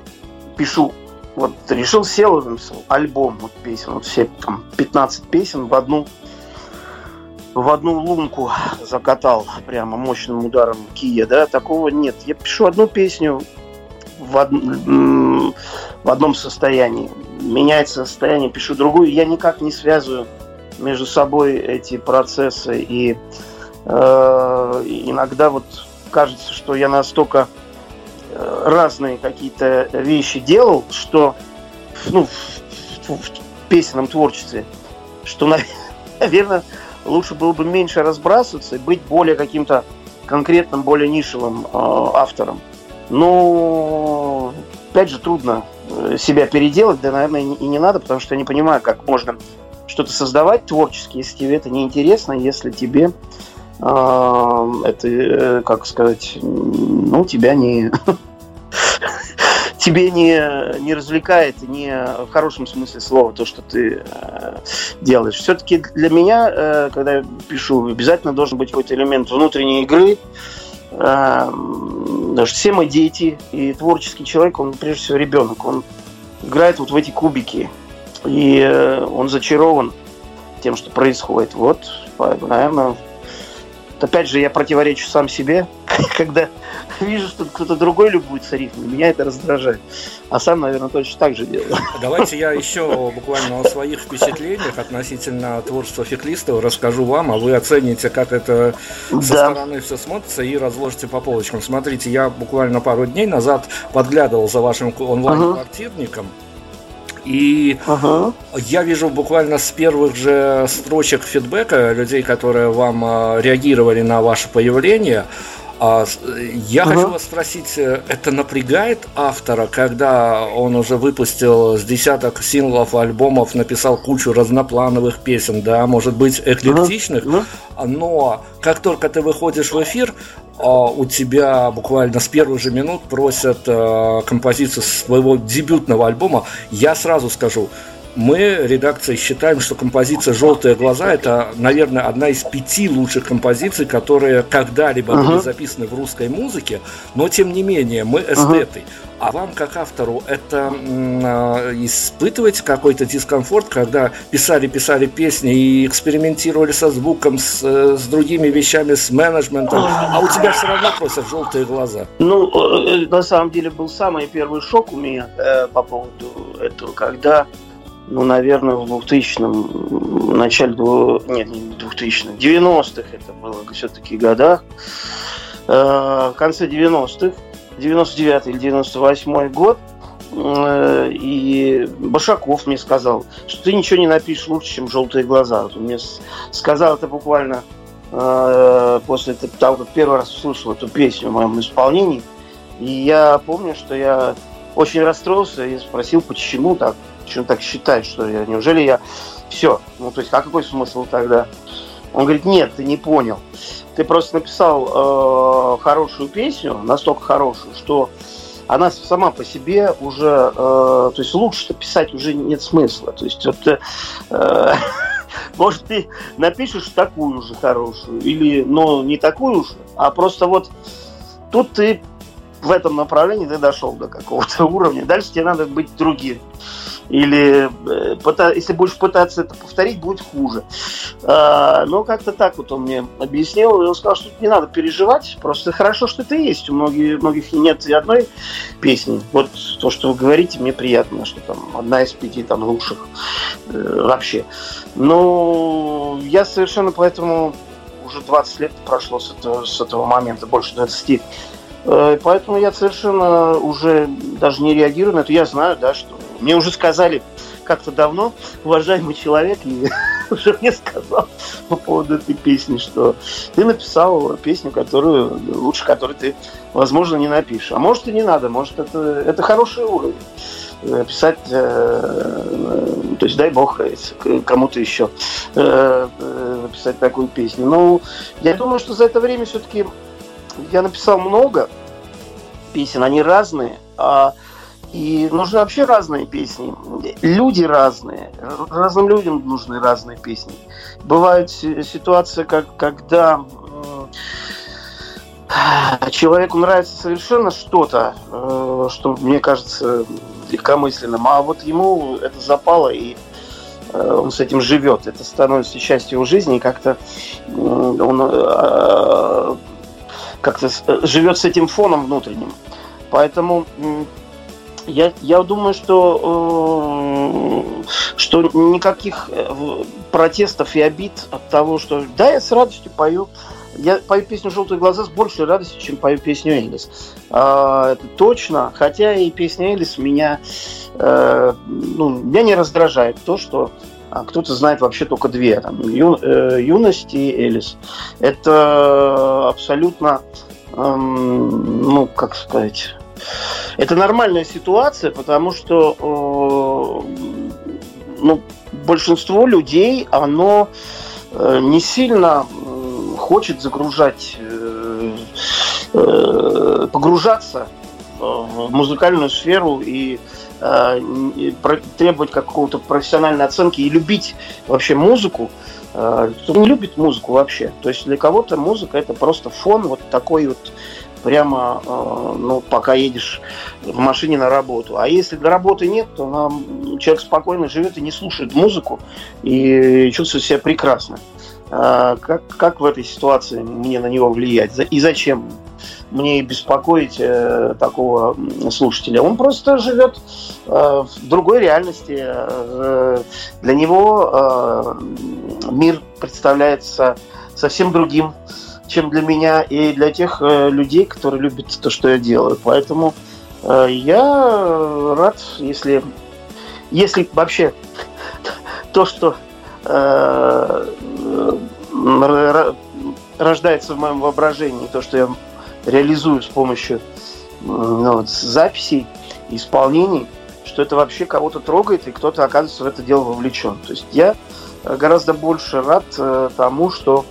пишу вот решил, сел написал альбом вот песен, вот все там 15 песен в одну в одну лунку закатал прямо мощным ударом кия, да, такого нет. Я пишу одну песню в, од... в одном состоянии меняется состояние, пишу другую, я никак не связываю между собой эти процессы. И э, иногда вот кажется, что я настолько э, разные какие-то вещи делал, что ну, в, в, в песенном творчестве, что, наверное, лучше было бы меньше разбрасываться и быть более каким-то конкретным, более нишевым э, автором. Но, опять же, трудно Э, себя переделать, да, наверное, и не надо, потому что я не понимаю, как можно что-то создавать творчески, если тебе это не интересно, если тебе э, это, э, как сказать, ну, тебя не тебе не, не развлекает, не в хорошем смысле слова то, что ты э, делаешь. Все-таки для меня, э, когда я пишу, обязательно должен быть какой-то элемент внутренней игры, Даже все мы дети, и творческий человек, он прежде всего ребенок, он играет вот в эти кубики, и э, он зачарован тем, что происходит. Вот, наверное, опять же, я противоречу сам себе, когда вижу, что кто-то другой любуется рифмой, меня это раздражает. А сам, наверное, точно так же делаю. Давайте я еще буквально о своих впечатлениях относительно творчества Феклистова расскажу вам, а вы оцените, как это со да. стороны все смотрится и разложите по полочкам. Смотрите, я буквально пару дней назад подглядывал за вашим онлайн-квартирником. и ага. я вижу буквально с первых же строчек фидбэка людей, которые вам а, реагировали на ваше появление, а, я ага. хочу вас спросить, э, это напрягает автора, когда он уже выпустил с десяток синглов, альбомов, написал кучу разноплановых песен, да, может быть, эклектичных, ага. но как только ты выходишь в эфир, а, у тебя буквально с первых же минут просят э, композицию своего дебютного альбома, я сразу скажу, мы, редакция, считаем, что композиция «Желтые глаза» – это, наверное, одна из пяти лучших композиций, которые когда-либо uh-huh. были записаны в русской музыке, но, тем не менее, мы эстеты. Uh-huh. А вам, как автору, это э, испытываете какой-то дискомфорт, когда писали-писали песни и экспериментировали со звуком, с, э, с другими вещами, с менеджментом, а у тебя все равно просто желтые глаза? Ну, э, на самом деле, был самый первый шок у меня э, по поводу этого, когда ну, наверное, в 2000-м, начале, нет, не 2000-х, 90-х это было все-таки годах, э, в конце 90-х, 99 или 98 год, э, и Башаков мне сказал, что ты ничего не напишешь лучше, чем «Желтые глаза». Вот он мне сказал это буквально э, после того, как первый раз услышал эту песню в моем исполнении. И я помню, что я очень расстроился и спросил, почему так. Почему так считать, что я, неужели я все? Ну, то есть, а какой смысл тогда? Он говорит, нет, ты не понял. Ты просто написал э, хорошую песню, настолько хорошую, что она сама по себе уже, э, то есть лучше писать уже нет смысла. То есть вот, э, может ты напишешь такую же хорошую, или, но не такую же, а просто вот тут ты в этом направлении ты дошел до какого-то уровня. Дальше тебе надо быть другим или э, если будешь пытаться это повторить, будет хуже. А, но как-то так вот он мне объяснил, и он сказал, что не надо переживать, просто хорошо, что ты есть. У многих, многих нет и одной песни. Вот то, что вы говорите, мне приятно, что там одна из пяти там лучших э, вообще. Но я совершенно поэтому уже 20 лет прошло с этого, с этого момента, больше 20. Э, поэтому я совершенно уже даже не реагирую на это. Я знаю, да, что мне уже сказали как-то давно, уважаемый человек, и уже мне сказал по поводу этой песни, что ты написал песню, которую лучше которой ты, возможно, не напишешь. А может и не надо, может это, это хороший уровень э, писать, э, то есть дай бог кому-то еще э, э, написать такую песню. Ну, я думаю, что за это время все-таки я написал много песен, они разные, а и нужны вообще разные песни. Люди разные. Разным людям нужны разные песни. Бывает ситуация, как, когда человеку нравится совершенно что-то, э, что мне кажется легкомысленным, а вот ему это запало, и э, он с этим живет. Это становится частью его жизни, и как-то он э, как-то живет с этим фоном внутренним. Поэтому я, я думаю, что, э, что никаких э, протестов и обид от того, что да, я с радостью пою. Я пою песню «Желтые глаза» с большей радостью, чем пою песню Элис. Это точно. Хотя и песня Элис меня, э, ну, меня не раздражает то, что а кто-то знает вообще только две. Там, ю, э, юность и Элис. Это абсолютно, эм, ну, как сказать, это нормальная ситуация, потому что э, ну, большинство людей, оно э, не сильно хочет загружать, э, э, погружаться в музыкальную сферу и э, требовать какого-то профессиональной оценки и любить вообще музыку. Кто не любит музыку вообще. То есть для кого-то музыка это просто фон вот такой вот прямо, э, ну, пока едешь в машине на работу. А если до работы нет, то нам человек спокойно живет и не слушает музыку и чувствует себя прекрасно. А как, как в этой ситуации мне на него влиять? И зачем? мне беспокоить э, такого слушателя. Он просто живет э, в другой реальности. Э, для него э, мир представляется совсем другим, чем для меня и для тех э, людей, которые любят то, что я делаю. Поэтому э, я рад, если, если вообще то, что э, рождается в моем воображении, то, что я реализую с помощью ну, вот, записей, исполнений, что это вообще кого-то трогает, и кто-то оказывается в это дело вовлечен. То есть я гораздо больше рад тому, что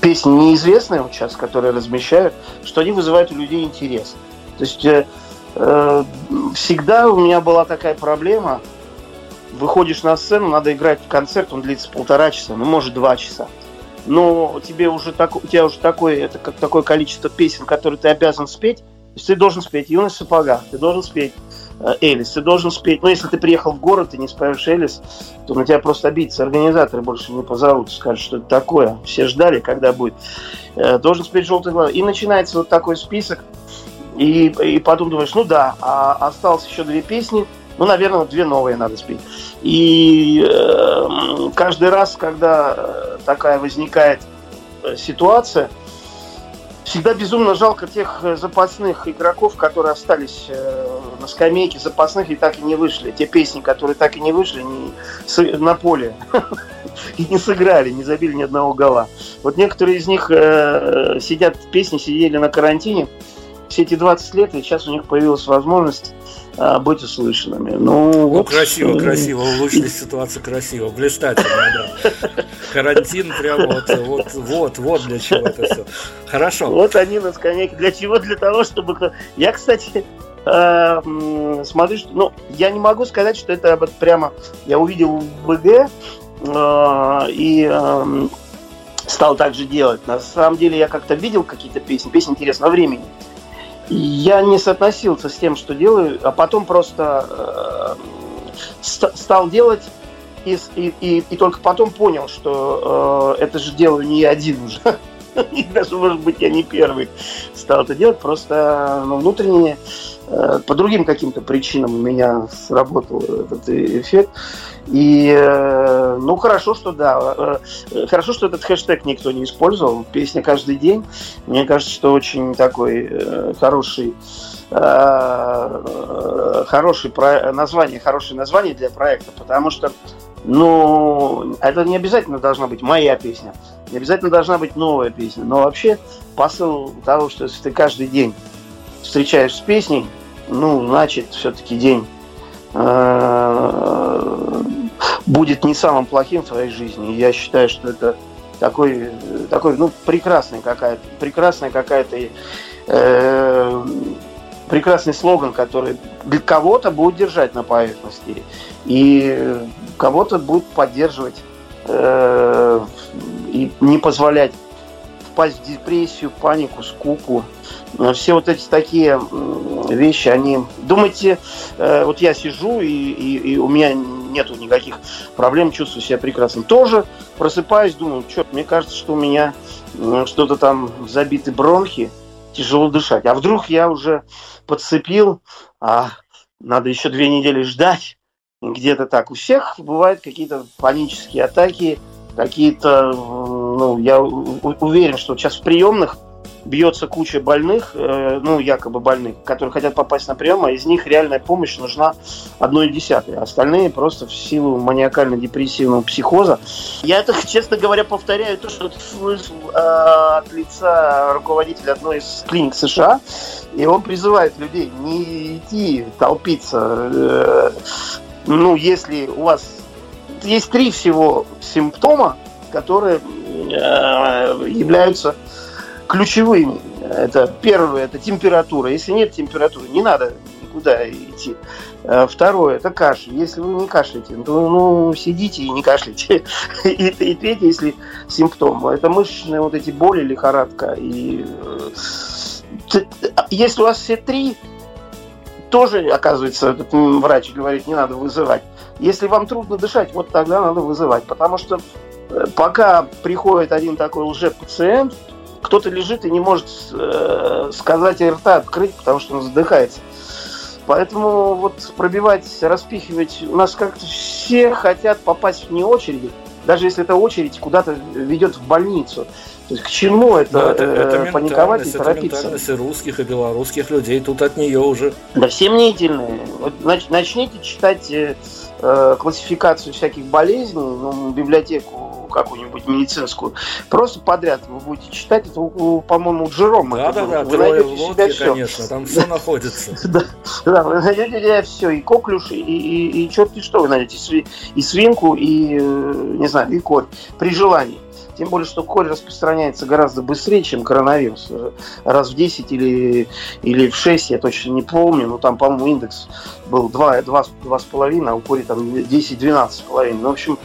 песни неизвестные вот сейчас, которые размещают, что они вызывают у людей интерес. То есть э, э, всегда у меня была такая проблема. Выходишь на сцену, надо играть в концерт, он длится полтора часа, ну может два часа. Но тебе уже так, у тебя уже такое, это как такое количество песен, которые ты обязан спеть. То есть ты должен спеть «Юность сапога», ты должен спеть Элис, ты должен спеть. Ну, если ты приехал в город и не споешь Элис, то на тебя просто обидятся организаторы, больше не позовут, скажут, что это такое. Все ждали, когда будет. Э, должен спеть желтый глаз. И начинается вот такой список. И, и потом думаешь, ну да, а осталось еще две песни, ну, наверное, две новые надо спеть. И э, каждый раз, когда э, такая возникает ситуация, Всегда безумно жалко тех э, запасных игроков, которые остались э, на скамейке запасных и так и не вышли. Те песни, которые так и не вышли не, на поле и не сыграли, не забили ни одного гола. Вот некоторые из них э, сидят, песни сидели на карантине все эти 20 лет, и сейчас у них появилась возможность быть услышанными. Ну, ну вот, красиво, красиво, улучшили ситуацию красиво, блистательно, да. Карантин прям вот, вот, вот, вот для чего это все. Хорошо. Вот они на скамейке. Для чего? Для того, чтобы... Я, кстати, э, смотрю, что... Ну, я не могу сказать, что это вот прямо... Я увидел в ВГ э, и э, стал так же делать. На самом деле я как-то видел какие-то песни, песни интересного времени. Я не соотносился с тем, что делаю, а потом просто э, ст- стал делать и, и, и, только потом понял, что э, это же делаю не я один уже. И даже, может быть, я не первый стал это делать, просто ну, внутренне э, по другим каким-то причинам у меня сработал этот эффект. И, э, ну, хорошо, что да. Э, хорошо, что этот хэштег никто не использовал. Песня каждый день. Мне кажется, что очень такой э, хороший хороший про... название, хорошее название для проекта, потому что, ну, это не обязательно должна быть моя песня, не обязательно должна быть новая песня, но вообще посыл того, что если ты каждый день встречаешь с песней, ну, значит, все-таки день будет не самым плохим в твоей жизни. я считаю, что это такой, такой ну, прекрасный какая-то, прекрасная какая-то э, прекрасный слоган, который для кого-то будет держать на поверхности и кого-то будет поддерживать э, и не позволять впасть в депрессию, панику, скуку. Все вот эти такие вещи, они... Думаете, э, вот я сижу, и, и, и у меня нету никаких проблем, чувствую себя прекрасно. Тоже просыпаюсь, думаю, что, мне кажется, что у меня что-то там забиты бронхи, тяжело дышать. А вдруг я уже подцепил, а надо еще две недели ждать. Где-то так. У всех бывают какие-то панические атаки, какие-то, ну, я уверен, что сейчас в приемных бьется куча больных, э, ну, якобы больных, которые хотят попасть на прием, а из них реальная помощь нужна одной десятой. Остальные просто в силу маниакально-депрессивного психоза. Я это, честно говоря, повторяю то, что слышал э, от лица руководителя одной из клиник США, и он призывает людей не идти толпиться. Э, ну, если у вас есть три всего симптома, которые э, являются ключевыми. Это первое, это температура. Если нет температуры, не надо никуда идти. А второе, это кашель. Если вы не кашляете, то ну, сидите и не кашляйте. И, и третье, если симптом, это мышечные вот эти боли, лихорадка. И э, если у вас все три, тоже, оказывается, этот врач говорит, не надо вызывать. Если вам трудно дышать, вот тогда надо вызывать. Потому что э, пока приходит один такой лже-пациент, кто-то лежит и не может э, сказать и рта открыть, потому что он задыхается. Поэтому вот пробивать, распихивать, у нас как-то все хотят попасть вне очереди, даже если эта очередь куда-то ведет в больницу. То есть к чему это, Но это, это э, паниковать и это торопиться? ментальность и русских, и белорусских людей. Тут от нее уже... Да все мнительные. Вот нач- начните читать э, классификацию всяких болезней, ну, библиотеку какую-нибудь медицинскую, просто подряд вы будете читать, это, по-моему, у Джерома. Да, да, да, Вы трое в найдете себя лодке, всё. конечно, там все находится. Да, да, вы найдете себя все, и коклюш, и, и, и черт что вы найдете, и сви- и свинку, и, э, не знаю, и корь, при желании. Тем более, что корь распространяется гораздо быстрее, чем коронавирус. Раз в 10 или, или в 6, я точно не помню. Но там, по-моему, индекс был 2, 2, 2,5, а у кори там 10-12,5. Ну, в общем,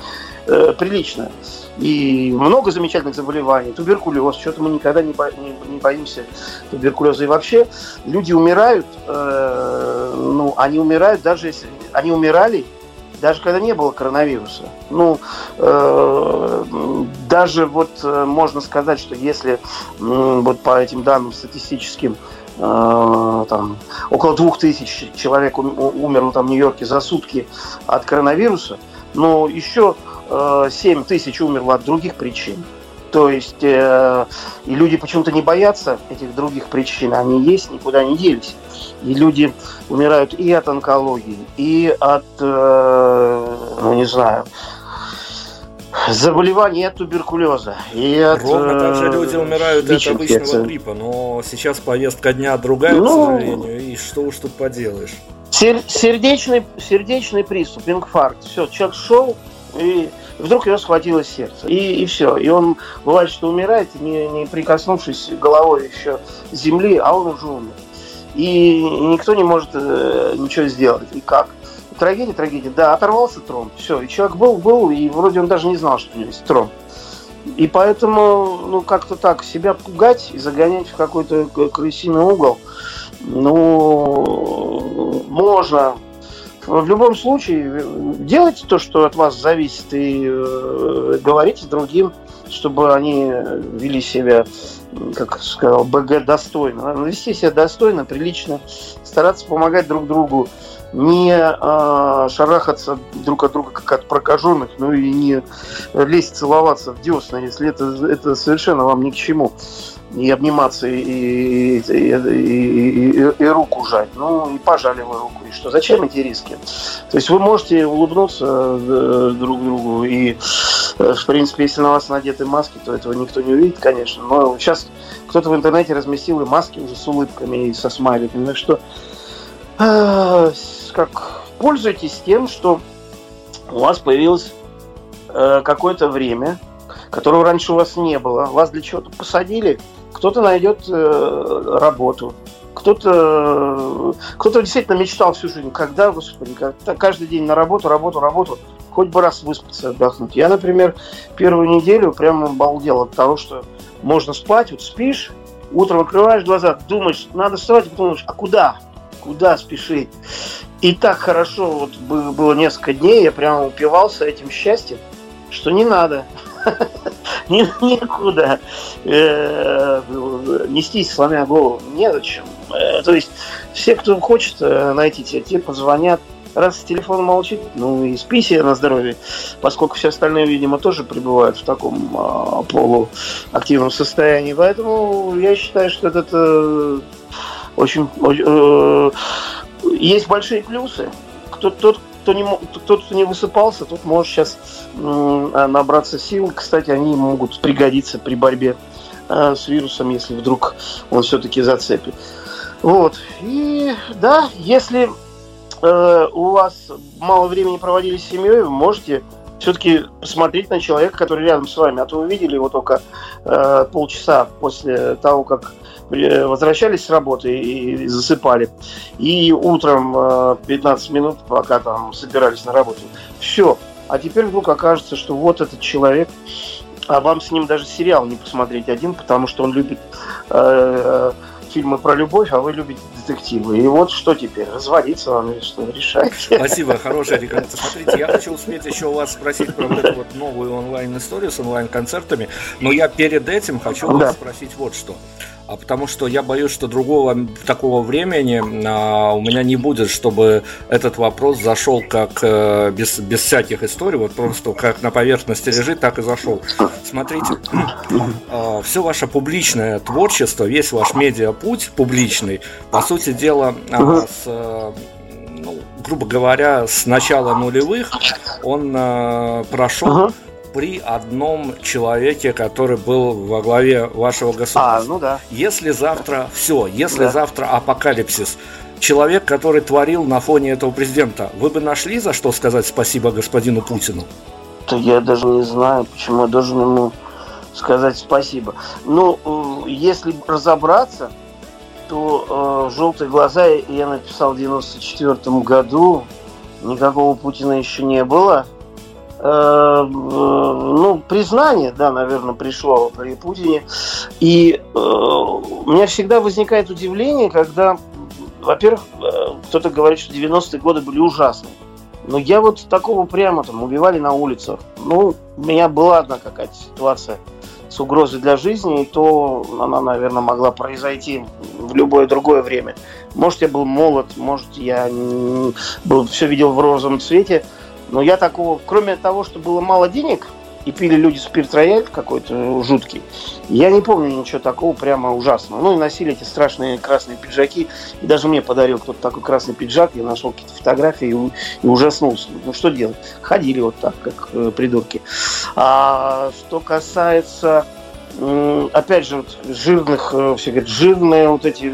э, прилично. И много замечательных заболеваний. Туберкулез. Что-то мы никогда не, бо- не, не боимся туберкулеза. И вообще люди умирают, э, ну, они умирают даже если... Они умирали, даже когда не было коронавируса. Ну, э, даже вот э, можно сказать, что если м, вот по этим данным статистическим э, там, около двух тысяч человек умерло там в Нью-Йорке за сутки от коронавируса, но еще э, 7 тысяч умерло от других причин. То есть э, и люди почему-то не боятся этих других причин, они есть, никуда не делись. И люди умирают и от онкологии, и от, э, ну не знаю, заболеваний от туберкулеза, и от Ровно так же э, люди умирают от обычного гриппа, но сейчас повестка дня другая, к Ну, сожалению, и что уж тут поделаешь. Сер- сердечный, сердечный приступ, инфаркт. Все, человек шел, и вдруг его схватило сердце. И, и все. И он бывает, что умирает, не, не прикоснувшись головой еще земли, а он уже умер. И никто не может э, ничего сделать. И как? Трагедия, трагедия. Да, оторвался тромб. Все. И человек был, был, и вроде он даже не знал, что у него есть тромб. И поэтому, ну, как-то так, себя пугать и загонять в какой-то крысиный угол, ну, можно. В любом случае, делайте то, что от вас зависит, и э, говорите другим, чтобы они вели себя, как сказал, БГ достойно. Надо вести себя достойно, прилично, стараться помогать друг другу, не э, шарахаться друг от друга, как от прокаженных, ну и не лезть целоваться в десна, если это, это совершенно вам ни к чему. И обниматься, и, и, и, и- и- руку жать. Ну, и пожали вы руку. И что? Зачем эти риски? То есть вы можете улыбнуться э, друг другу. И, э, в принципе, если на вас надеты маски, то этого никто не увидит, конечно. Но сейчас кто-то в интернете разместил и маски уже с улыбками и со смайликами. Так что с- как пользуйтесь тем, что у вас появилось э, какое-то время, которого раньше у вас не было. Вас для чего-то посадили, кто-то найдет э, работу, кто-то кто действительно мечтал всю жизнь, когда, господи, каждый день на работу, работу, работу, хоть бы раз выспаться, отдохнуть. Я, например, первую неделю прямо балдел от того, что можно спать, вот спишь, утром открываешь глаза, думаешь, надо вставать, и потом думаешь, а куда? Куда спешить? И так хорошо вот бы- было несколько дней, я прямо упивался этим счастьем, что не надо. Никуда э, нестись, сломя голову. Незачем. Э, То есть все, кто хочет э, найти тебя, тебе позвонят. Раз телефон молчит, ну и спи себе на здоровье, поскольку все остальные, видимо, тоже пребывают в таком а, полуактивном состоянии. Поэтому я считаю, что это э, очень... э, есть большие плюсы. Кто, тот, кто не, тот, кто не высыпался, тот может сейчас а, набраться сил. Кстати, они могут пригодиться при борьбе э, с вирусом, если вдруг он все-таки зацепит. Вот. И да, если э, у вас мало времени проводили с семьей, вы можете все-таки посмотреть на человека, который рядом с вами. А то вы видели его только э, полчаса после того, как возвращались с работы и засыпали. И утром э, 15 минут, пока там собирались на работу. Все. А теперь вдруг окажется, что вот этот человек, а вам с ним даже сериал не посмотреть один, потому что он любит э, фильмы про любовь, а вы любите детективы. И вот что теперь? Разводиться вам или что? Решайте. Спасибо, хорошая рекомендация. Смотрите, я хочу успеть еще у вас спросить про вот эту вот новую онлайн-историю с онлайн-концертами, но я перед этим хочу да. вас спросить вот что а потому что я боюсь, что другого такого времени а, у меня не будет, чтобы этот вопрос зашел как э, без, без всяких историй, вот просто как на поверхности лежит, так и зашел. Смотрите, э, все ваше публичное творчество, весь ваш медиапуть публичный, по сути дела, э, с ну, грубо говоря, с начала нулевых он э, прошел при одном человеке, который был во главе вашего государства. А, ну да. Если завтра все, если да. завтра апокалипсис, человек, который творил на фоне этого президента, вы бы нашли за что сказать спасибо господину Путину? Да я даже не знаю, почему я должен ему сказать спасибо. Ну, э, если разобраться, то э, «Желтые глаза» я написал в 94 году. Никакого Путина еще не было. Э, ну, признание, да, наверное, пришло при Путине. И э, у меня всегда возникает удивление, когда, во-первых, э, кто-то говорит, что 90-е годы были ужасны. Но я вот такого прямо там убивали на улицах. Ну, у меня была одна какая-то ситуация с угрозой для жизни, и то она, наверное, могла произойти в любое другое время. Может, я был молод, может, я был, все видел в розовом цвете – но я такого, кроме того, что было мало денег, и пили люди спирт рояль какой-то жуткий. Я не помню ничего такого прямо ужасного. Ну и носили эти страшные красные пиджаки. И даже мне подарил кто-то такой красный пиджак. Я нашел какие-то фотографии и, и ужаснулся. Ну что делать? Ходили вот так, как э, придурки. А что касается опять же, вот жирных, э, все говорят, жирные вот эти,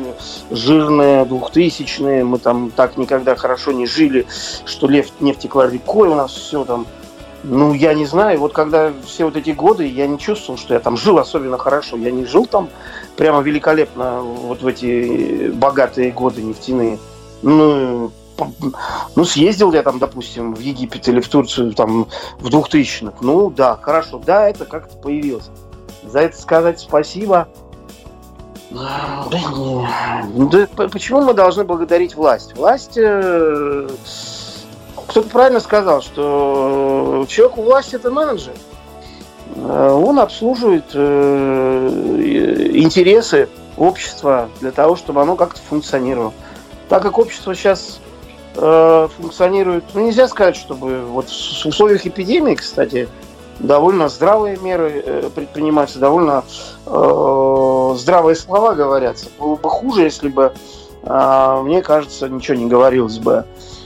жирные двухтысячные, мы там так никогда хорошо не жили, что нефть, текла рекой, у нас все там, ну, я не знаю, вот когда все вот эти годы, я не чувствовал, что я там жил особенно хорошо, я не жил там прямо великолепно вот в эти богатые годы нефтяные. Ну, ну, съездил я там, допустим, в Египет или в Турцию там в 2000-х. Ну, да, хорошо, да, это как-то появилось за это сказать спасибо. Да, не. почему мы должны благодарить власть? Власть, э, кто-то правильно сказал, что человек у власти это менеджер. Э, он обслуживает э, интересы общества для того, чтобы оно как-то функционировало. Так как общество сейчас функционирует, ну нельзя сказать, чтобы вот в условиях эпидемии, кстати, довольно здравые меры э, предпринимаются, довольно э, здравые слова говорятся. Было бы хуже, если бы, э, мне кажется, ничего не говорилось бы.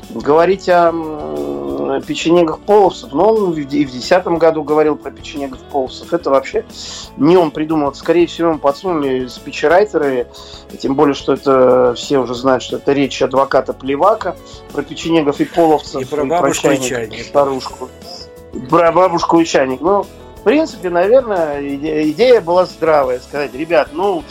Говорить о э, печенегах половцев, но он и в 2010 году говорил про печенегов половцев. Это вообще не он придумал. Скорее всего, ему подсунули спичерайтеры, тем более, что это все уже знают, что это речь адвоката Плевака про печенегов и половцев. И про бабушку и чайник. Старушку про бабушку и чайник. Ну, в принципе, наверное, идея была здравая. Сказать, ребят, ну,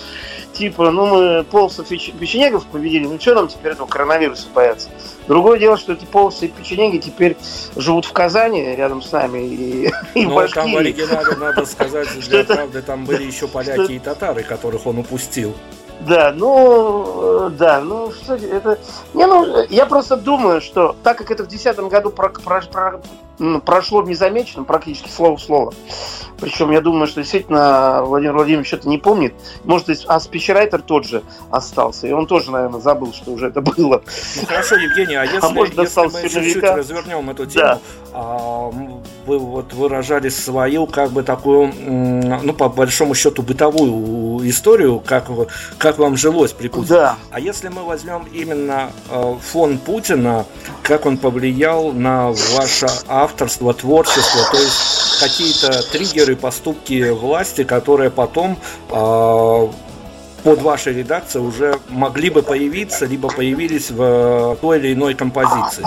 типа, ну, мы полосов и печенегов победили, ну, что нам теперь этого коронавируса бояться? Другое дело, что эти полосы и печенеги теперь живут в Казани рядом с нами и, и ну, в там в оригинале, надо сказать, для правды, там были еще поляки и татары, которых он упустил. Да, ну, да, ну, что это... Не, ну, я просто думаю, что так как это в 2010 году про, про, про, прошло незамеченным практически слово в слово, причем я думаю, что действительно Владимир Владимирович что-то не помнит, может, а спичрайтер тот же остался, и он тоже, наверное, забыл, что уже это было. Ну, хорошо, Евгений, а если, а может, если мы чуть-чуть развернем эту тему, да. а, вы вот выражали свою, как бы такую, ну, по большому счету, бытовую историю, как, как вам жилось при Путине. Да. А если мы возьмем именно э, фон Путина, как он повлиял на ваше авторство, творчество, то есть какие-то триггеры, поступки власти, которые потом э, под вашей редакцией уже могли бы появиться, либо появились в той или иной композиции?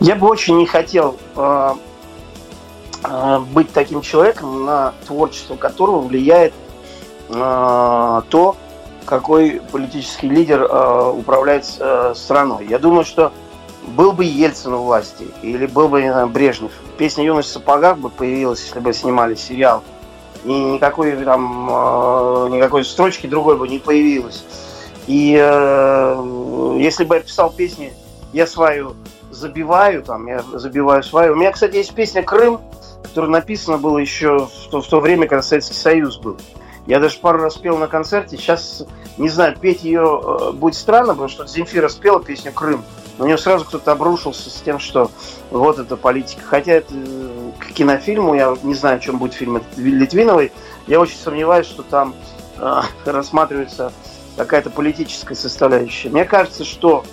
Я бы очень не хотел э, Э, быть таким человеком, на творчество которого влияет э, то, какой политический лидер э, управляет страной. Я думаю, что был бы Ельцин у власти, или был бы знаю, Брежнев, песня «Юность в сапогах» бы появилась, если бы снимали сериал. И никакой там, никакой строчки другой бы не появилось. И э, если бы я писал песни, я свою забиваю, там, я забиваю свою. У меня, кстати, есть песня «Крым», которая написана была еще в то, в то время, когда Советский Союз был. Я даже пару раз пел на концерте. Сейчас, не знаю, петь ее э, будет странно, потому что Земфира спела песню «Крым». На нее сразу кто-то обрушился с тем, что вот это политика. Хотя это э, к кинофильму, я не знаю, о чем будет фильм Литвиновой, я очень сомневаюсь, что там э, рассматривается какая-то политическая составляющая. Мне кажется, что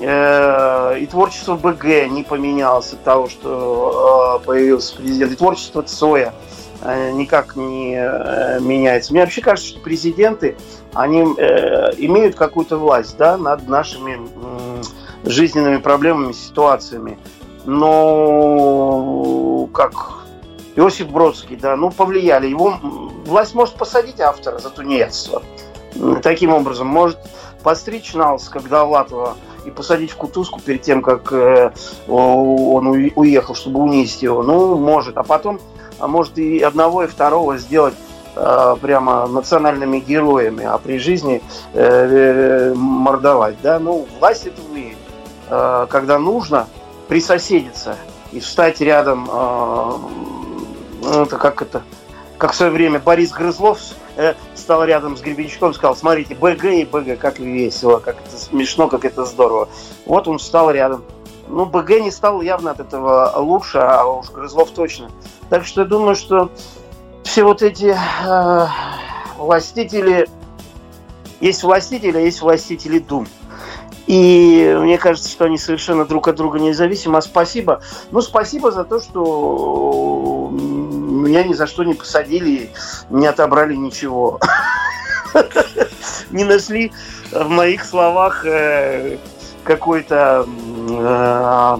и творчество БГ не поменялось от того, что э, появился президент, и творчество Цоя э, никак не э, меняется. Мне вообще кажется, что президенты, они э, имеют какую-то власть да, над нашими э, жизненными проблемами, ситуациями. Но как Иосиф Бродский, да, ну, повлияли. Его власть может посадить автора за тунеядство. Таким образом, может постричь Налс, как Довлатова, и посадить в кутузку перед тем, как э, он уехал, чтобы унизить его. Ну, может. А потом, а может и одного, и второго сделать э, прямо национальными героями, а при жизни э, мордовать. Да? Ну, власть это умеет. Когда нужно присоседиться и встать рядом, ну, это как это, как в свое время Борис Грызлов э, стал рядом с Гребенщиком сказал, смотрите, БГ и БГ, как весело, как это смешно, как это здорово. Вот он встал рядом. Ну, БГ не стал явно от этого лучше, а уж Грызлов точно. Так что я думаю, что все вот эти э, властители, есть властители, а есть властители дум. И мне кажется, что они совершенно друг от друга независимы. А спасибо. Ну, спасибо за то, что меня ни за что не посадили, не отобрали ничего. Не нашли в моих словах э, какой-то э,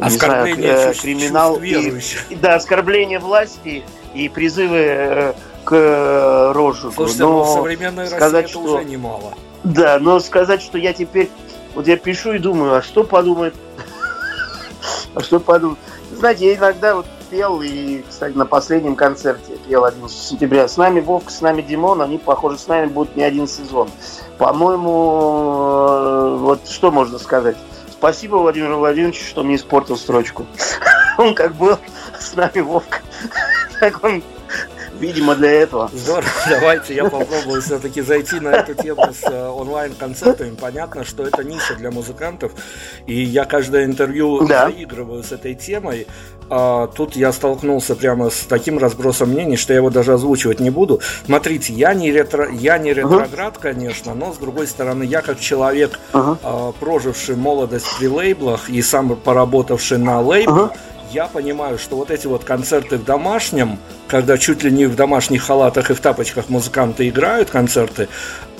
оскорбление знаю, э, криминал и, да оскорбление власти и призывы к розжигу. Слушайте, но, но в современной сказать, России это что... уже немало. Да, но сказать, что я теперь... Вот я пишу и думаю, а что подумает? А что подумает? Знаете, я иногда вот пел, и, кстати, на последнем концерте пел 11 сентября. С нами Вовка, с нами Димон, они, похоже, с нами будут не один сезон. По-моему, э, вот что можно сказать? Спасибо Владимиру Владимировичу, что мне испортил строчку. Он как был с нами Вовка, так он Видимо, для этого. Здорово, давайте я попробую все-таки зайти на эту тему с э, онлайн-концертами. Понятно, что это ниша для музыкантов, и я каждое интервью да. заигрываю с этой темой. А, тут я столкнулся прямо с таким разбросом мнений, что я его даже озвучивать не буду. Смотрите, я не, ретро, я не ретроград, uh-huh. конечно, но с другой стороны, я как человек, uh-huh. а, проживший молодость при лейблах и сам поработавший на лейблах, uh-huh я понимаю, что вот эти вот концерты в домашнем, когда чуть ли не в домашних халатах и в тапочках музыканты играют концерты,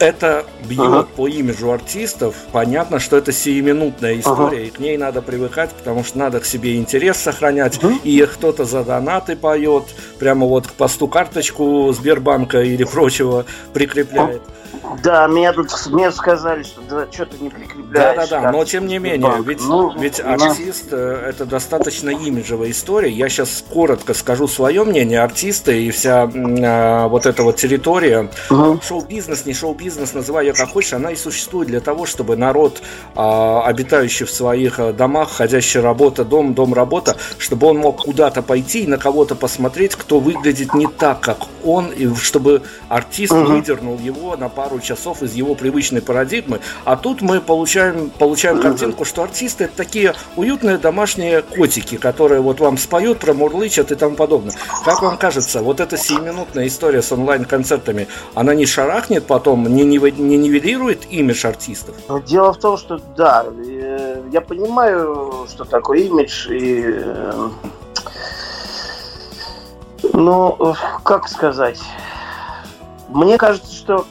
это бьет ага. по имиджу артистов. Понятно, что это сиюминутная история, ага. и к ней надо привыкать, потому что надо к себе интерес сохранять. Ага. И кто-то за донаты поет, прямо вот к посту карточку Сбербанка или прочего прикрепляет. Да, мне тут мне сказали, что да, что-то не прикрепляешь. Да, да, да, но тем не менее, ведь, ну, ведь ну, артист ну. это достаточно имиджевая история. Я сейчас коротко скажу свое мнение. Артисты и вся э, вот эта вот территория, угу. шоу-бизнес, не шоу-бизнес, называй ее как хочешь, она и существует для того, чтобы народ, э, обитающий в своих э, домах, ходящий работа, дом, дом, работа, чтобы он мог куда-то пойти и на кого-то посмотреть, кто выглядит не так, как он, и чтобы артист угу. выдернул его на пару часов из его привычной парадигмы. А тут мы получаем, получаем картинку, что артисты это такие уютные домашние котики, которые вот вам споют, промурлычат и тому подобное. Как вам кажется, вот эта сиюминутная история с онлайн-концертами, она не шарахнет потом, не, не, не нивелирует имидж артистов? Дело в том, что да, э, я понимаю, что такое имидж, и э, ну, как сказать? Мне кажется, что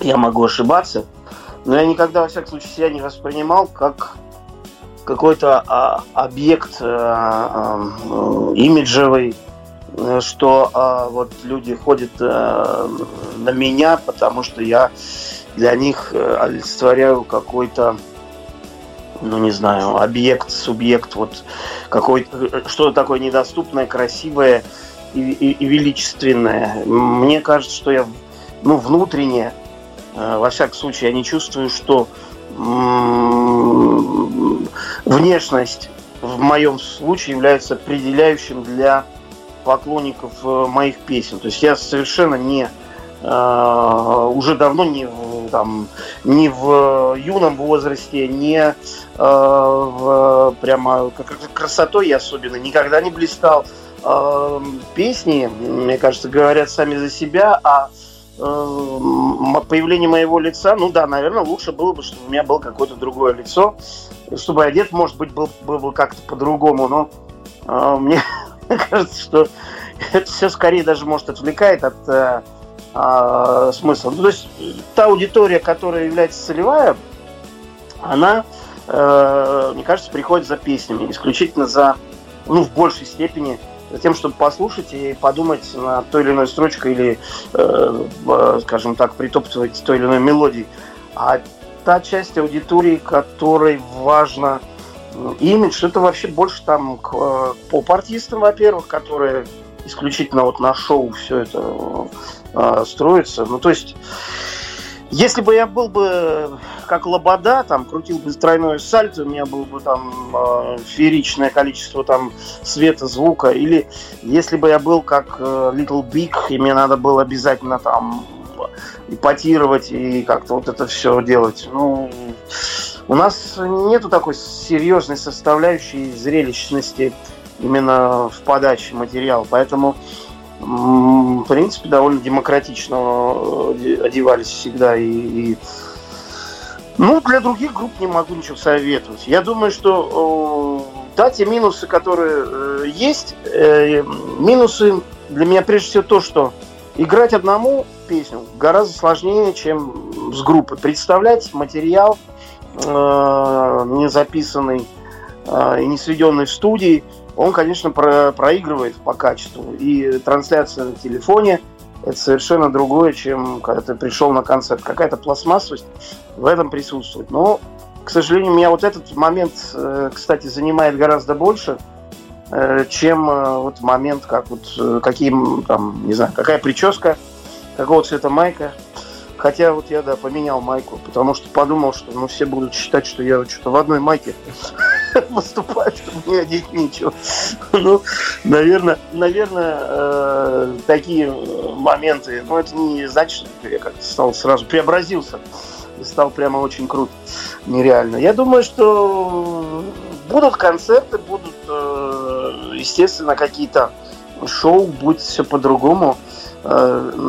я могу ошибаться, но я никогда, во всяком случае, себя не воспринимал как какой-то а, объект а, а, имиджевый, что а, вот люди ходят а, на меня, потому что я для них э, олицетворяю какой-то, ну не знаю, объект, субъект, вот какой-то что-то такое недоступное, красивое и, и, и величественное. Мне кажется, что я ну, внутренне, э, во всяком случае, я не чувствую, что внешность в моем случае является определяющим для поклонников э, моих песен. То есть я совершенно не э, уже давно не там, не в юном возрасте, не э, в, прямо красотой я особенно никогда не блистал. Э, песни, мне кажется, говорят сами за себя, а э, появление моего лица, ну да, наверное, лучше было бы, чтобы у меня было какое-то другое лицо, чтобы одет, может быть, был, был бы как-то по-другому, но э, мне кажется, что это все скорее даже может отвлекает от э, э, смысла. Ну, то есть та аудитория, которая является целевая, она, э, мне кажется, приходит за песнями, исключительно за, ну, в большей степени за тем, чтобы послушать и подумать на той или иной строчкой или, э, э, скажем так, притоптывать той или иной мелодией. А та часть аудитории, которой важно имидж, это вообще больше там к э, поп-артистам, во-первых, которые исключительно вот на шоу все это э, строится. Ну, то есть, если бы я был бы как Лобода, там, крутил бы тройное сальто, у меня было бы там э, фееричное количество там света, звука, или если бы я был как э, Little Big, и мне надо было обязательно там ипотировать и как-то вот это все делать. Ну, у нас нету такой серьезной составляющей зрелищности именно в подаче материала, поэтому в принципе довольно демократично э, одевались всегда и, и ну, для других групп не могу ничего советовать. Я думаю, что да, те минусы, которые э, есть, э, минусы для меня прежде всего то, что играть одному песню гораздо сложнее, чем с группой. Представлять материал э, не записанный э, и не сведенный в студии, он, конечно, про проигрывает по качеству. И трансляция на телефоне это совершенно другое, чем когда ты пришел на концерт. Какая-то пластмассовость в этом присутствует. Но, к сожалению, меня вот этот момент, э, кстати, занимает гораздо больше – Э, чем э, вот момент, как вот э, какие там, не знаю, какая прическа, какого цвета майка. Хотя вот я, да, поменял майку, потому что подумал, что ну, все будут считать, что я что-то в одной майке выступаю, что мне одеть нечего. Ну, наверное, наверное, такие моменты, ну, это не значит, что я как-то стал сразу преобразился и стал прямо очень крут, нереально. Я думаю, что будут концерты, будут естественно, какие-то шоу, будет все по-другому. Э,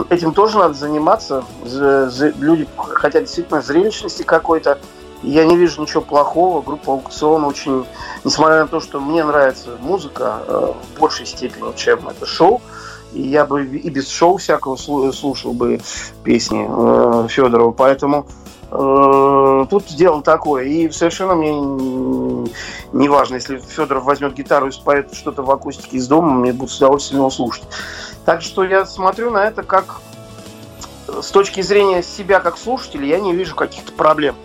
этим тоже надо заниматься. Люди хотят действительно зрелищности какой-то. Я не вижу ничего плохого. Группа Аукцион очень, несмотря на то, что мне нравится музыка э, в большей степени, чем это шоу, и я бы и без шоу всякого слушал бы песни э, Федорова. Поэтому Э, тут дело такое. И совершенно мне не важно, если Федоров возьмет гитару и споет что-то в акустике из дома, мне будет с удовольствием его слушать. Так что я смотрю на это как с точки зрения себя как слушателя, я не вижу каких-то проблем.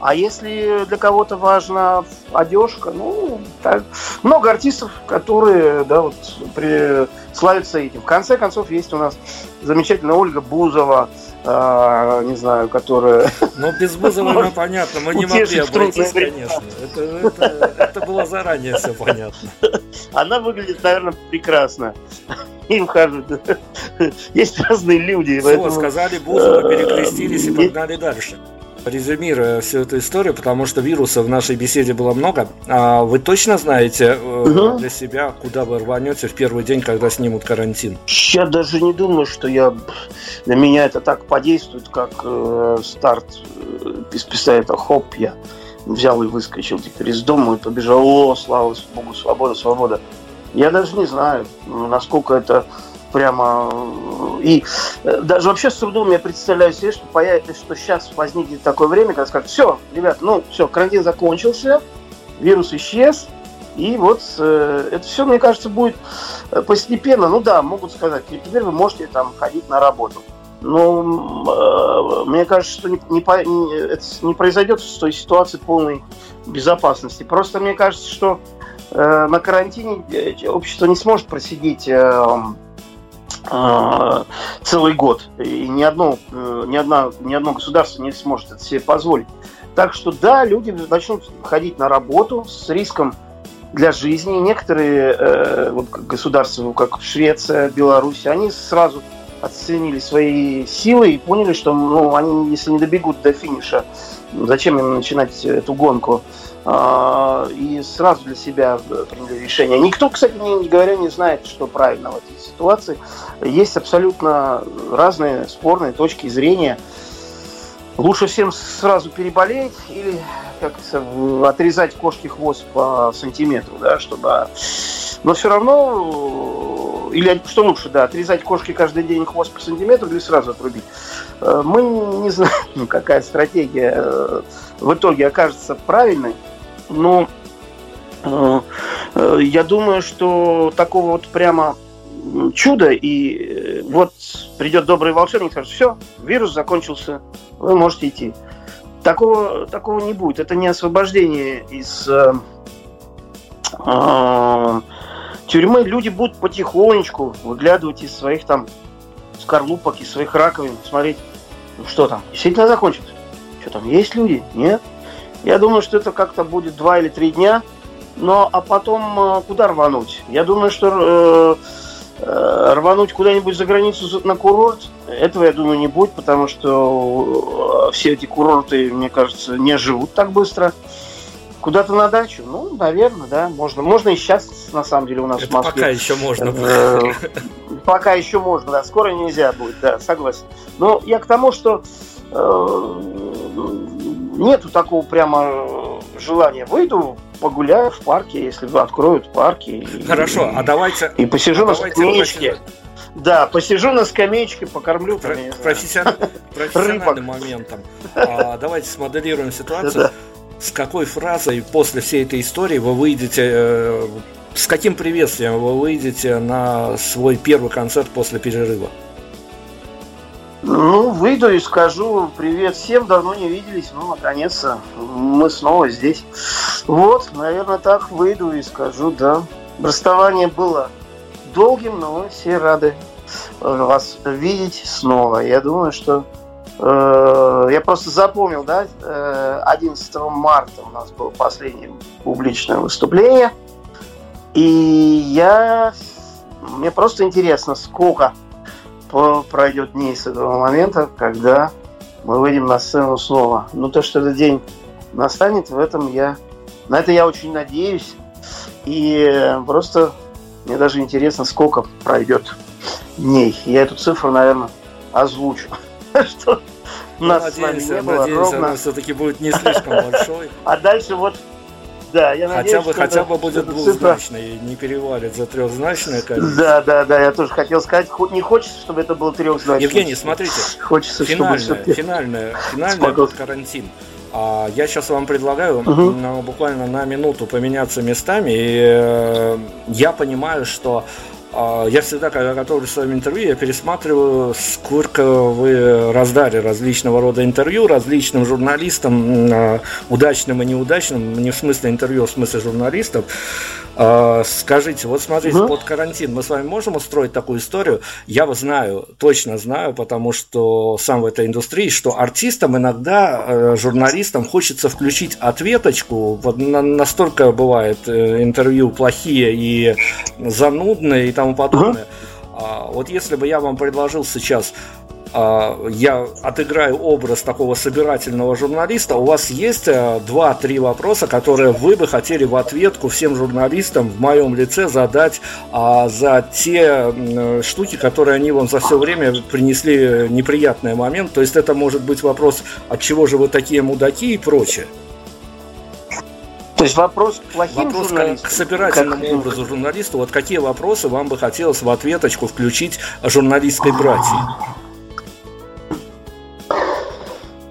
А если для кого-то важна одежка, ну, так, много артистов, которые, да, вот, при, славятся этим. В конце концов, есть у нас замечательная Ольга Бузова, а, не знаю, которая... Ну, без Бузова ну, понятно, мы не могли обойтись, конечно. Это, это, это было заранее все понятно. Она выглядит, наверное, прекрасно. Им ухаживают. Есть разные люди. Все, поэтому... сказали Бузова, перекрестились и погнали дальше резюмируя всю эту историю, потому что вирусов в нашей беседе было много, а вы точно знаете угу. для себя, куда вы рванете в первый день, когда снимут карантин? Я даже не думаю, что я на меня это так подействует, как э, старт э, из пистолета. Хоп, я взял и выскочил теперь из дома и побежал. О, слава богу, свобода, свобода. Я даже не знаю, насколько это прямо... Э, и э, даже вообще с трудом я представляю себе, что, появится, что сейчас возникнет такое время, когда скажут, все, ребят, ну все, карантин закончился, вирус исчез, и вот э, это все, мне кажется, будет э, постепенно. Ну да, могут сказать, теперь вы можете там ходить на работу. Но э, мне кажется, что не, не, не, это не произойдет в той ситуации полной безопасности. Просто мне кажется, что э, на карантине общество не сможет просидеть э, целый год. И ни одно, э, ни, одна, ни одно государство не сможет это себе позволить. Так что да, люди начнут ходить на работу с риском для жизни. Некоторые э, вот, государства, как Швеция, Беларусь, они сразу оценили свои силы и поняли, что ну, они, если не добегут до финиша, зачем им начинать эту гонку? А, и сразу для себя приняли решение. Никто, кстати, не говоря, не знает, что правильно в этой ситуации. Есть абсолютно разные спорные точки зрения. Лучше всем сразу переболеть или как отрезать кошки хвост по сантиметру, да, чтобы... Но все равно... Или что лучше, да, отрезать кошки каждый день хвост по сантиметру или сразу отрубить. Э, мы не знаем, какая стратегия э, в итоге окажется правильной. Но э, я думаю, что такого вот прямо чуда, и вот придет добрый волшебник скажет, все, вирус закончился, вы можете идти. Такого, такого не будет. Это не освобождение из э, э, тюрьмы. Люди будут потихонечку выглядывать из своих там скорлупок, из своих раковин, смотреть, ну что там, действительно закончилось. Что там, есть люди? Нет? Я думаю, что это как-то будет два или три дня. Но а потом э, куда рвануть? Я думаю, что э, э, рвануть куда-нибудь за границу на курорт, этого, я думаю, не будет, потому что э, все эти курорты, мне кажется, не живут так быстро. Куда-то на дачу? Ну, наверное, да, можно. Можно и сейчас, на самом деле, у нас Это в Москве. пока еще можно. Э, пока еще можно, да. Скоро нельзя будет, да, согласен. Но я к тому, что э, нету такого прямо желания. Выйду, погуляю в парке, если откроют парки. Хорошо, а давайте... И посижу а на скамеечке. Да, посижу на скамеечке, покормлю. Про- там, профессион- профессиональным моментом. А, давайте смоделируем ситуацию. С какой фразой после всей этой истории вы выйдете, э, с каким приветствием вы выйдете на свой первый концерт после перерыва? Ну, выйду и скажу привет всем, давно не виделись, ну, наконец-то мы снова здесь. Вот, наверное, так выйду и скажу, да. Расставание было долгим, но мы все рады э, вас видеть снова. Я думаю, что э, я просто запомнил, да, э, 11 марта у нас было последнее публичное выступление. И я... Мне просто интересно, сколько пройдет дней с этого момента, когда мы выйдем на сцену снова. Ну, то, что этот день настанет, в этом я... На это я очень надеюсь. И просто мне даже интересно, сколько пройдет дней. Я эту цифру, наверное, озвучу. Что Ну, нас с вами не было ровно. все-таки будет не слишком большой. А дальше вот... Да, я надеюсь, Хотя бы, что хотя бы будет двузначной, не перевалит за трехзначное количество. Да, да, да, я тоже хотел сказать, не хочется, чтобы это было трехзначное. Евгений, смотрите, Хочется, чтобы финальное, все-таки... финальное, финальное карантин. А, Я сейчас вам предлагаю Мгм. ну, буквально на минуту поменяться местами. И э, я понимаю, что я всегда, когда готовлю своим интервью, я пересматриваю, сколько вы раздали различного рода интервью различным журналистам, а, удачным и неудачным, не в смысле интервью, а в смысле журналистов. А, Скажите, вот смотрите, Мгм. под карантин мы с вами можем устроить такую историю? Я вот знаю, точно знаю, потому что сам в этой индустрии, что артистам иногда, э, журналистам хочется включить ответочку. Вот на- настолько бывает э, интервью плохие и занудные и тому подобное. А, Вот если бы я вам предложил сейчас я отыграю образ такого собирательного журналиста. У вас есть э, два-три вопроса, которые вы бы хотели в ответку всем журналистам в моем лице задать а, за те м, штуки, которые они вам за все время принесли неприятный момент. То есть это может быть вопрос, от чего же вы такие мудаки и прочее. То есть вопрос к плохим Вопрос журналистам? к собирательному Как- образу журналиста. Вот какие вопросы вам бы хотелось в ответочку включить журналистской братьи?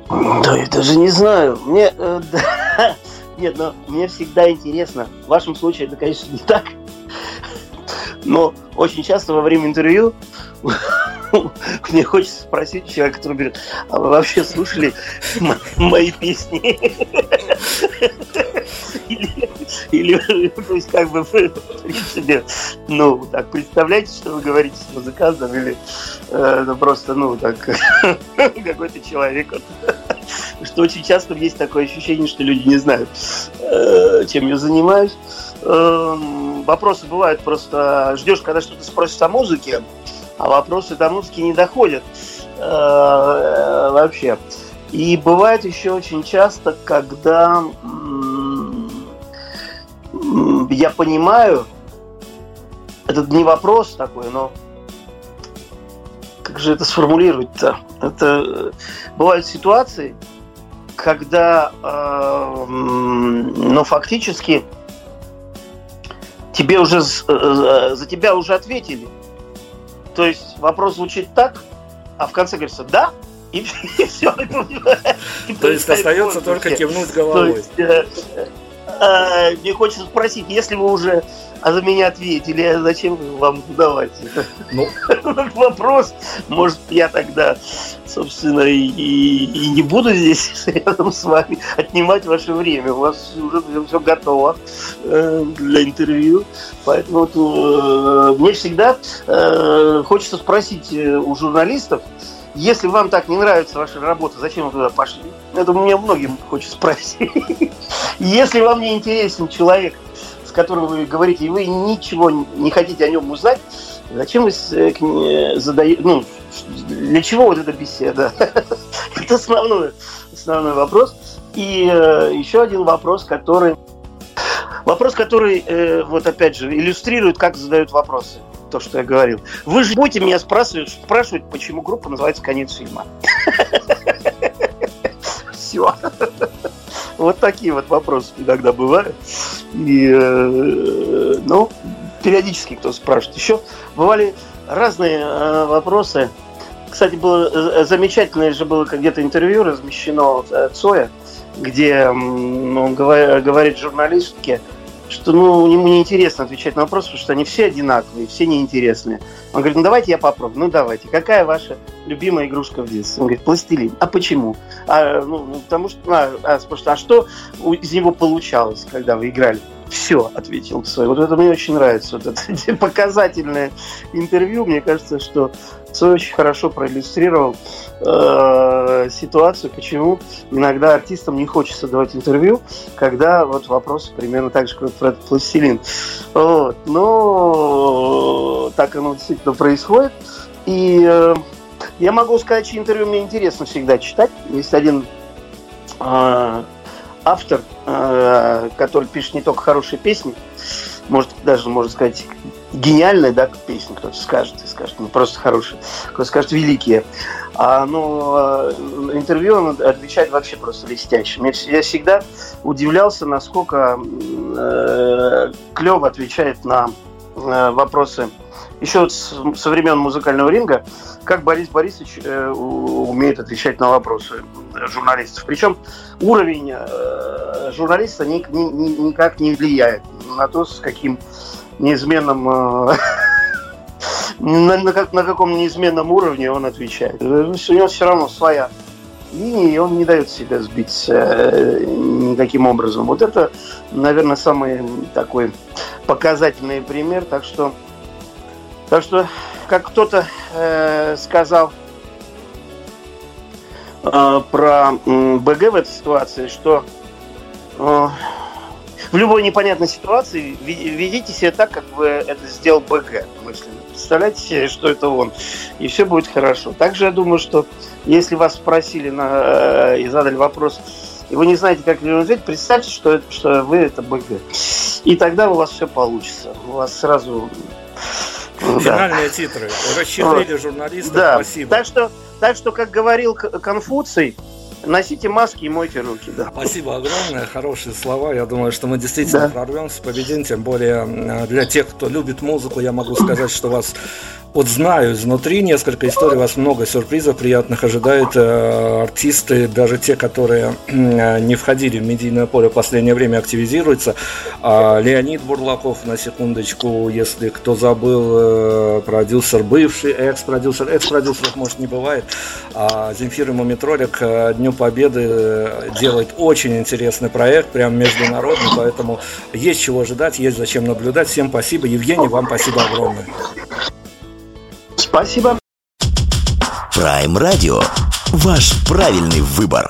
Да, я даже не знаю. Мне... э, да. Нет, но мне всегда интересно. В вашем случае это, конечно, не так. Но очень часто во время интервью мне хочется спросить человека, который берет, а вы вообще слушали мои песни? Или, то есть, как бы, в ну, так, представляете, что вы говорите с музыкантом, или э, ну, просто, ну, так, какой-то человек, что очень часто есть такое ощущение, что люди не знают, э, чем я занимаюсь. Э, вопросы бывают просто, ждешь, когда что-то спросят о музыке, а вопросы до музыки не доходят э, вообще. И бывает еще очень часто, когда я понимаю, это не вопрос такой, но как же это сформулировать-то? Это бывают ситуации, когда, э, ну, фактически тебе уже э, за тебя уже ответили. То есть вопрос звучит так, а в конце говорится «да», и, и все. То есть остается только кивнуть головой. Э, э, мне хочется спросить, если вы уже а за меня ответили, а зачем вам давать? Ну. Вопрос, может, я тогда, собственно, и, и не буду здесь рядом с вами отнимать ваше время. У вас уже все готово э, для интервью. Поэтому вот, э, мне всегда э, хочется спросить у журналистов, если вам так не нравится ваша работа, зачем вы туда пошли? Это мне многим хочется спросить. Если вам не интересен человек, с которым вы говорите, и вы ничего не хотите о нем узнать, зачем вы э, задаете, ну, для чего вот эта беседа? Это основной, основной вопрос. И э, еще один вопрос, который Вопрос, который, э, вот опять же, иллюстрирует, как задают вопросы то, что я говорил. Вы же будете меня спрашивать, спрашивать, почему группа называется «Конец фильма». Все. Вот такие вот вопросы иногда бывают. И, э, ну, периодически кто спрашивает. Еще бывали разные э, вопросы. Кстати, было э, замечательное же было где-то интервью размещено Цоя, где он говорит журналистке, что ну, ему неинтересно отвечать на вопросы, потому что они все одинаковые, все неинтересные. Он говорит, ну давайте я попробую. Ну давайте. Какая ваша любимая игрушка в детстве? Он говорит, пластилин. А почему? А, ну, ну потому что, а, а, а что из него получалось, когда вы играли? Все, ответил Цой. Вот это мне очень нравится. Вот это показательное интервью. Мне кажется, что Цой очень хорошо проиллюстрировал э, ситуацию, почему иногда артистам не хочется давать интервью, когда вот вопросы примерно так же, как про этот пластилин. Вот. Но так оно действительно происходит. И э, я могу сказать, что интервью мне интересно всегда читать. Есть один э, автор, э, который пишет не только хорошие песни, может даже, можно сказать, гениальная, да, песня, кто-то скажет, и скажет, ну просто хорошие, кто-то скажет великие. А, ну, э, интервью он отвечает вообще просто блестяще. Я всегда удивлялся, насколько э, клево отвечает на э, вопросы еще со времен музыкального ринга, как Борис Борисович э, умеет отвечать на вопросы журналистов. Причем уровень э, журналиста ни, ни, никак не влияет на то, с каким неизменным... Э, на, на, на каком неизменном уровне он отвечает. У него все равно своя линия, и он не дает себя сбить э, никаким образом. Вот это, наверное, самый такой показательный пример. Так что так что, как кто-то э, сказал э, про э, БГ в этой ситуации, что э, в любой непонятной ситуации ведите себя так, как бы это сделал БГ мысленно. Представляете себе, что это он, и все будет хорошо. Также я думаю, что если вас спросили на, э, и задали вопрос, и вы не знаете, как его ответить, представьте, что, что вы это БГ. И тогда у вас все получится. У вас сразу Финальные титры. Расщедрили вот. журналисты. Да. Спасибо. Так что, так что, как говорил Конфуций, Носите маски и мойте руки, да. Спасибо огромное, хорошие слова. Я думаю, что мы действительно да. прорвемся, победим. Тем более для тех, кто любит музыку, я могу сказать, что вас вот знаю изнутри несколько историй, вас много сюрпризов приятных ожидают э, артисты, даже те, которые э, не входили в медийное поле в последнее время, активизируются. А Леонид Бурлаков, на секундочку, если кто забыл, э, продюсер, бывший экс-продюсер, экс-продюсеров, может, не бывает. А Земфир и Мумитролик Дню Победы делает очень интересный проект, прям международный, поэтому есть чего ожидать, есть зачем наблюдать. Всем спасибо. Евгений, вам спасибо огромное. Спасибо. Prime Radio. Ваш правильный выбор.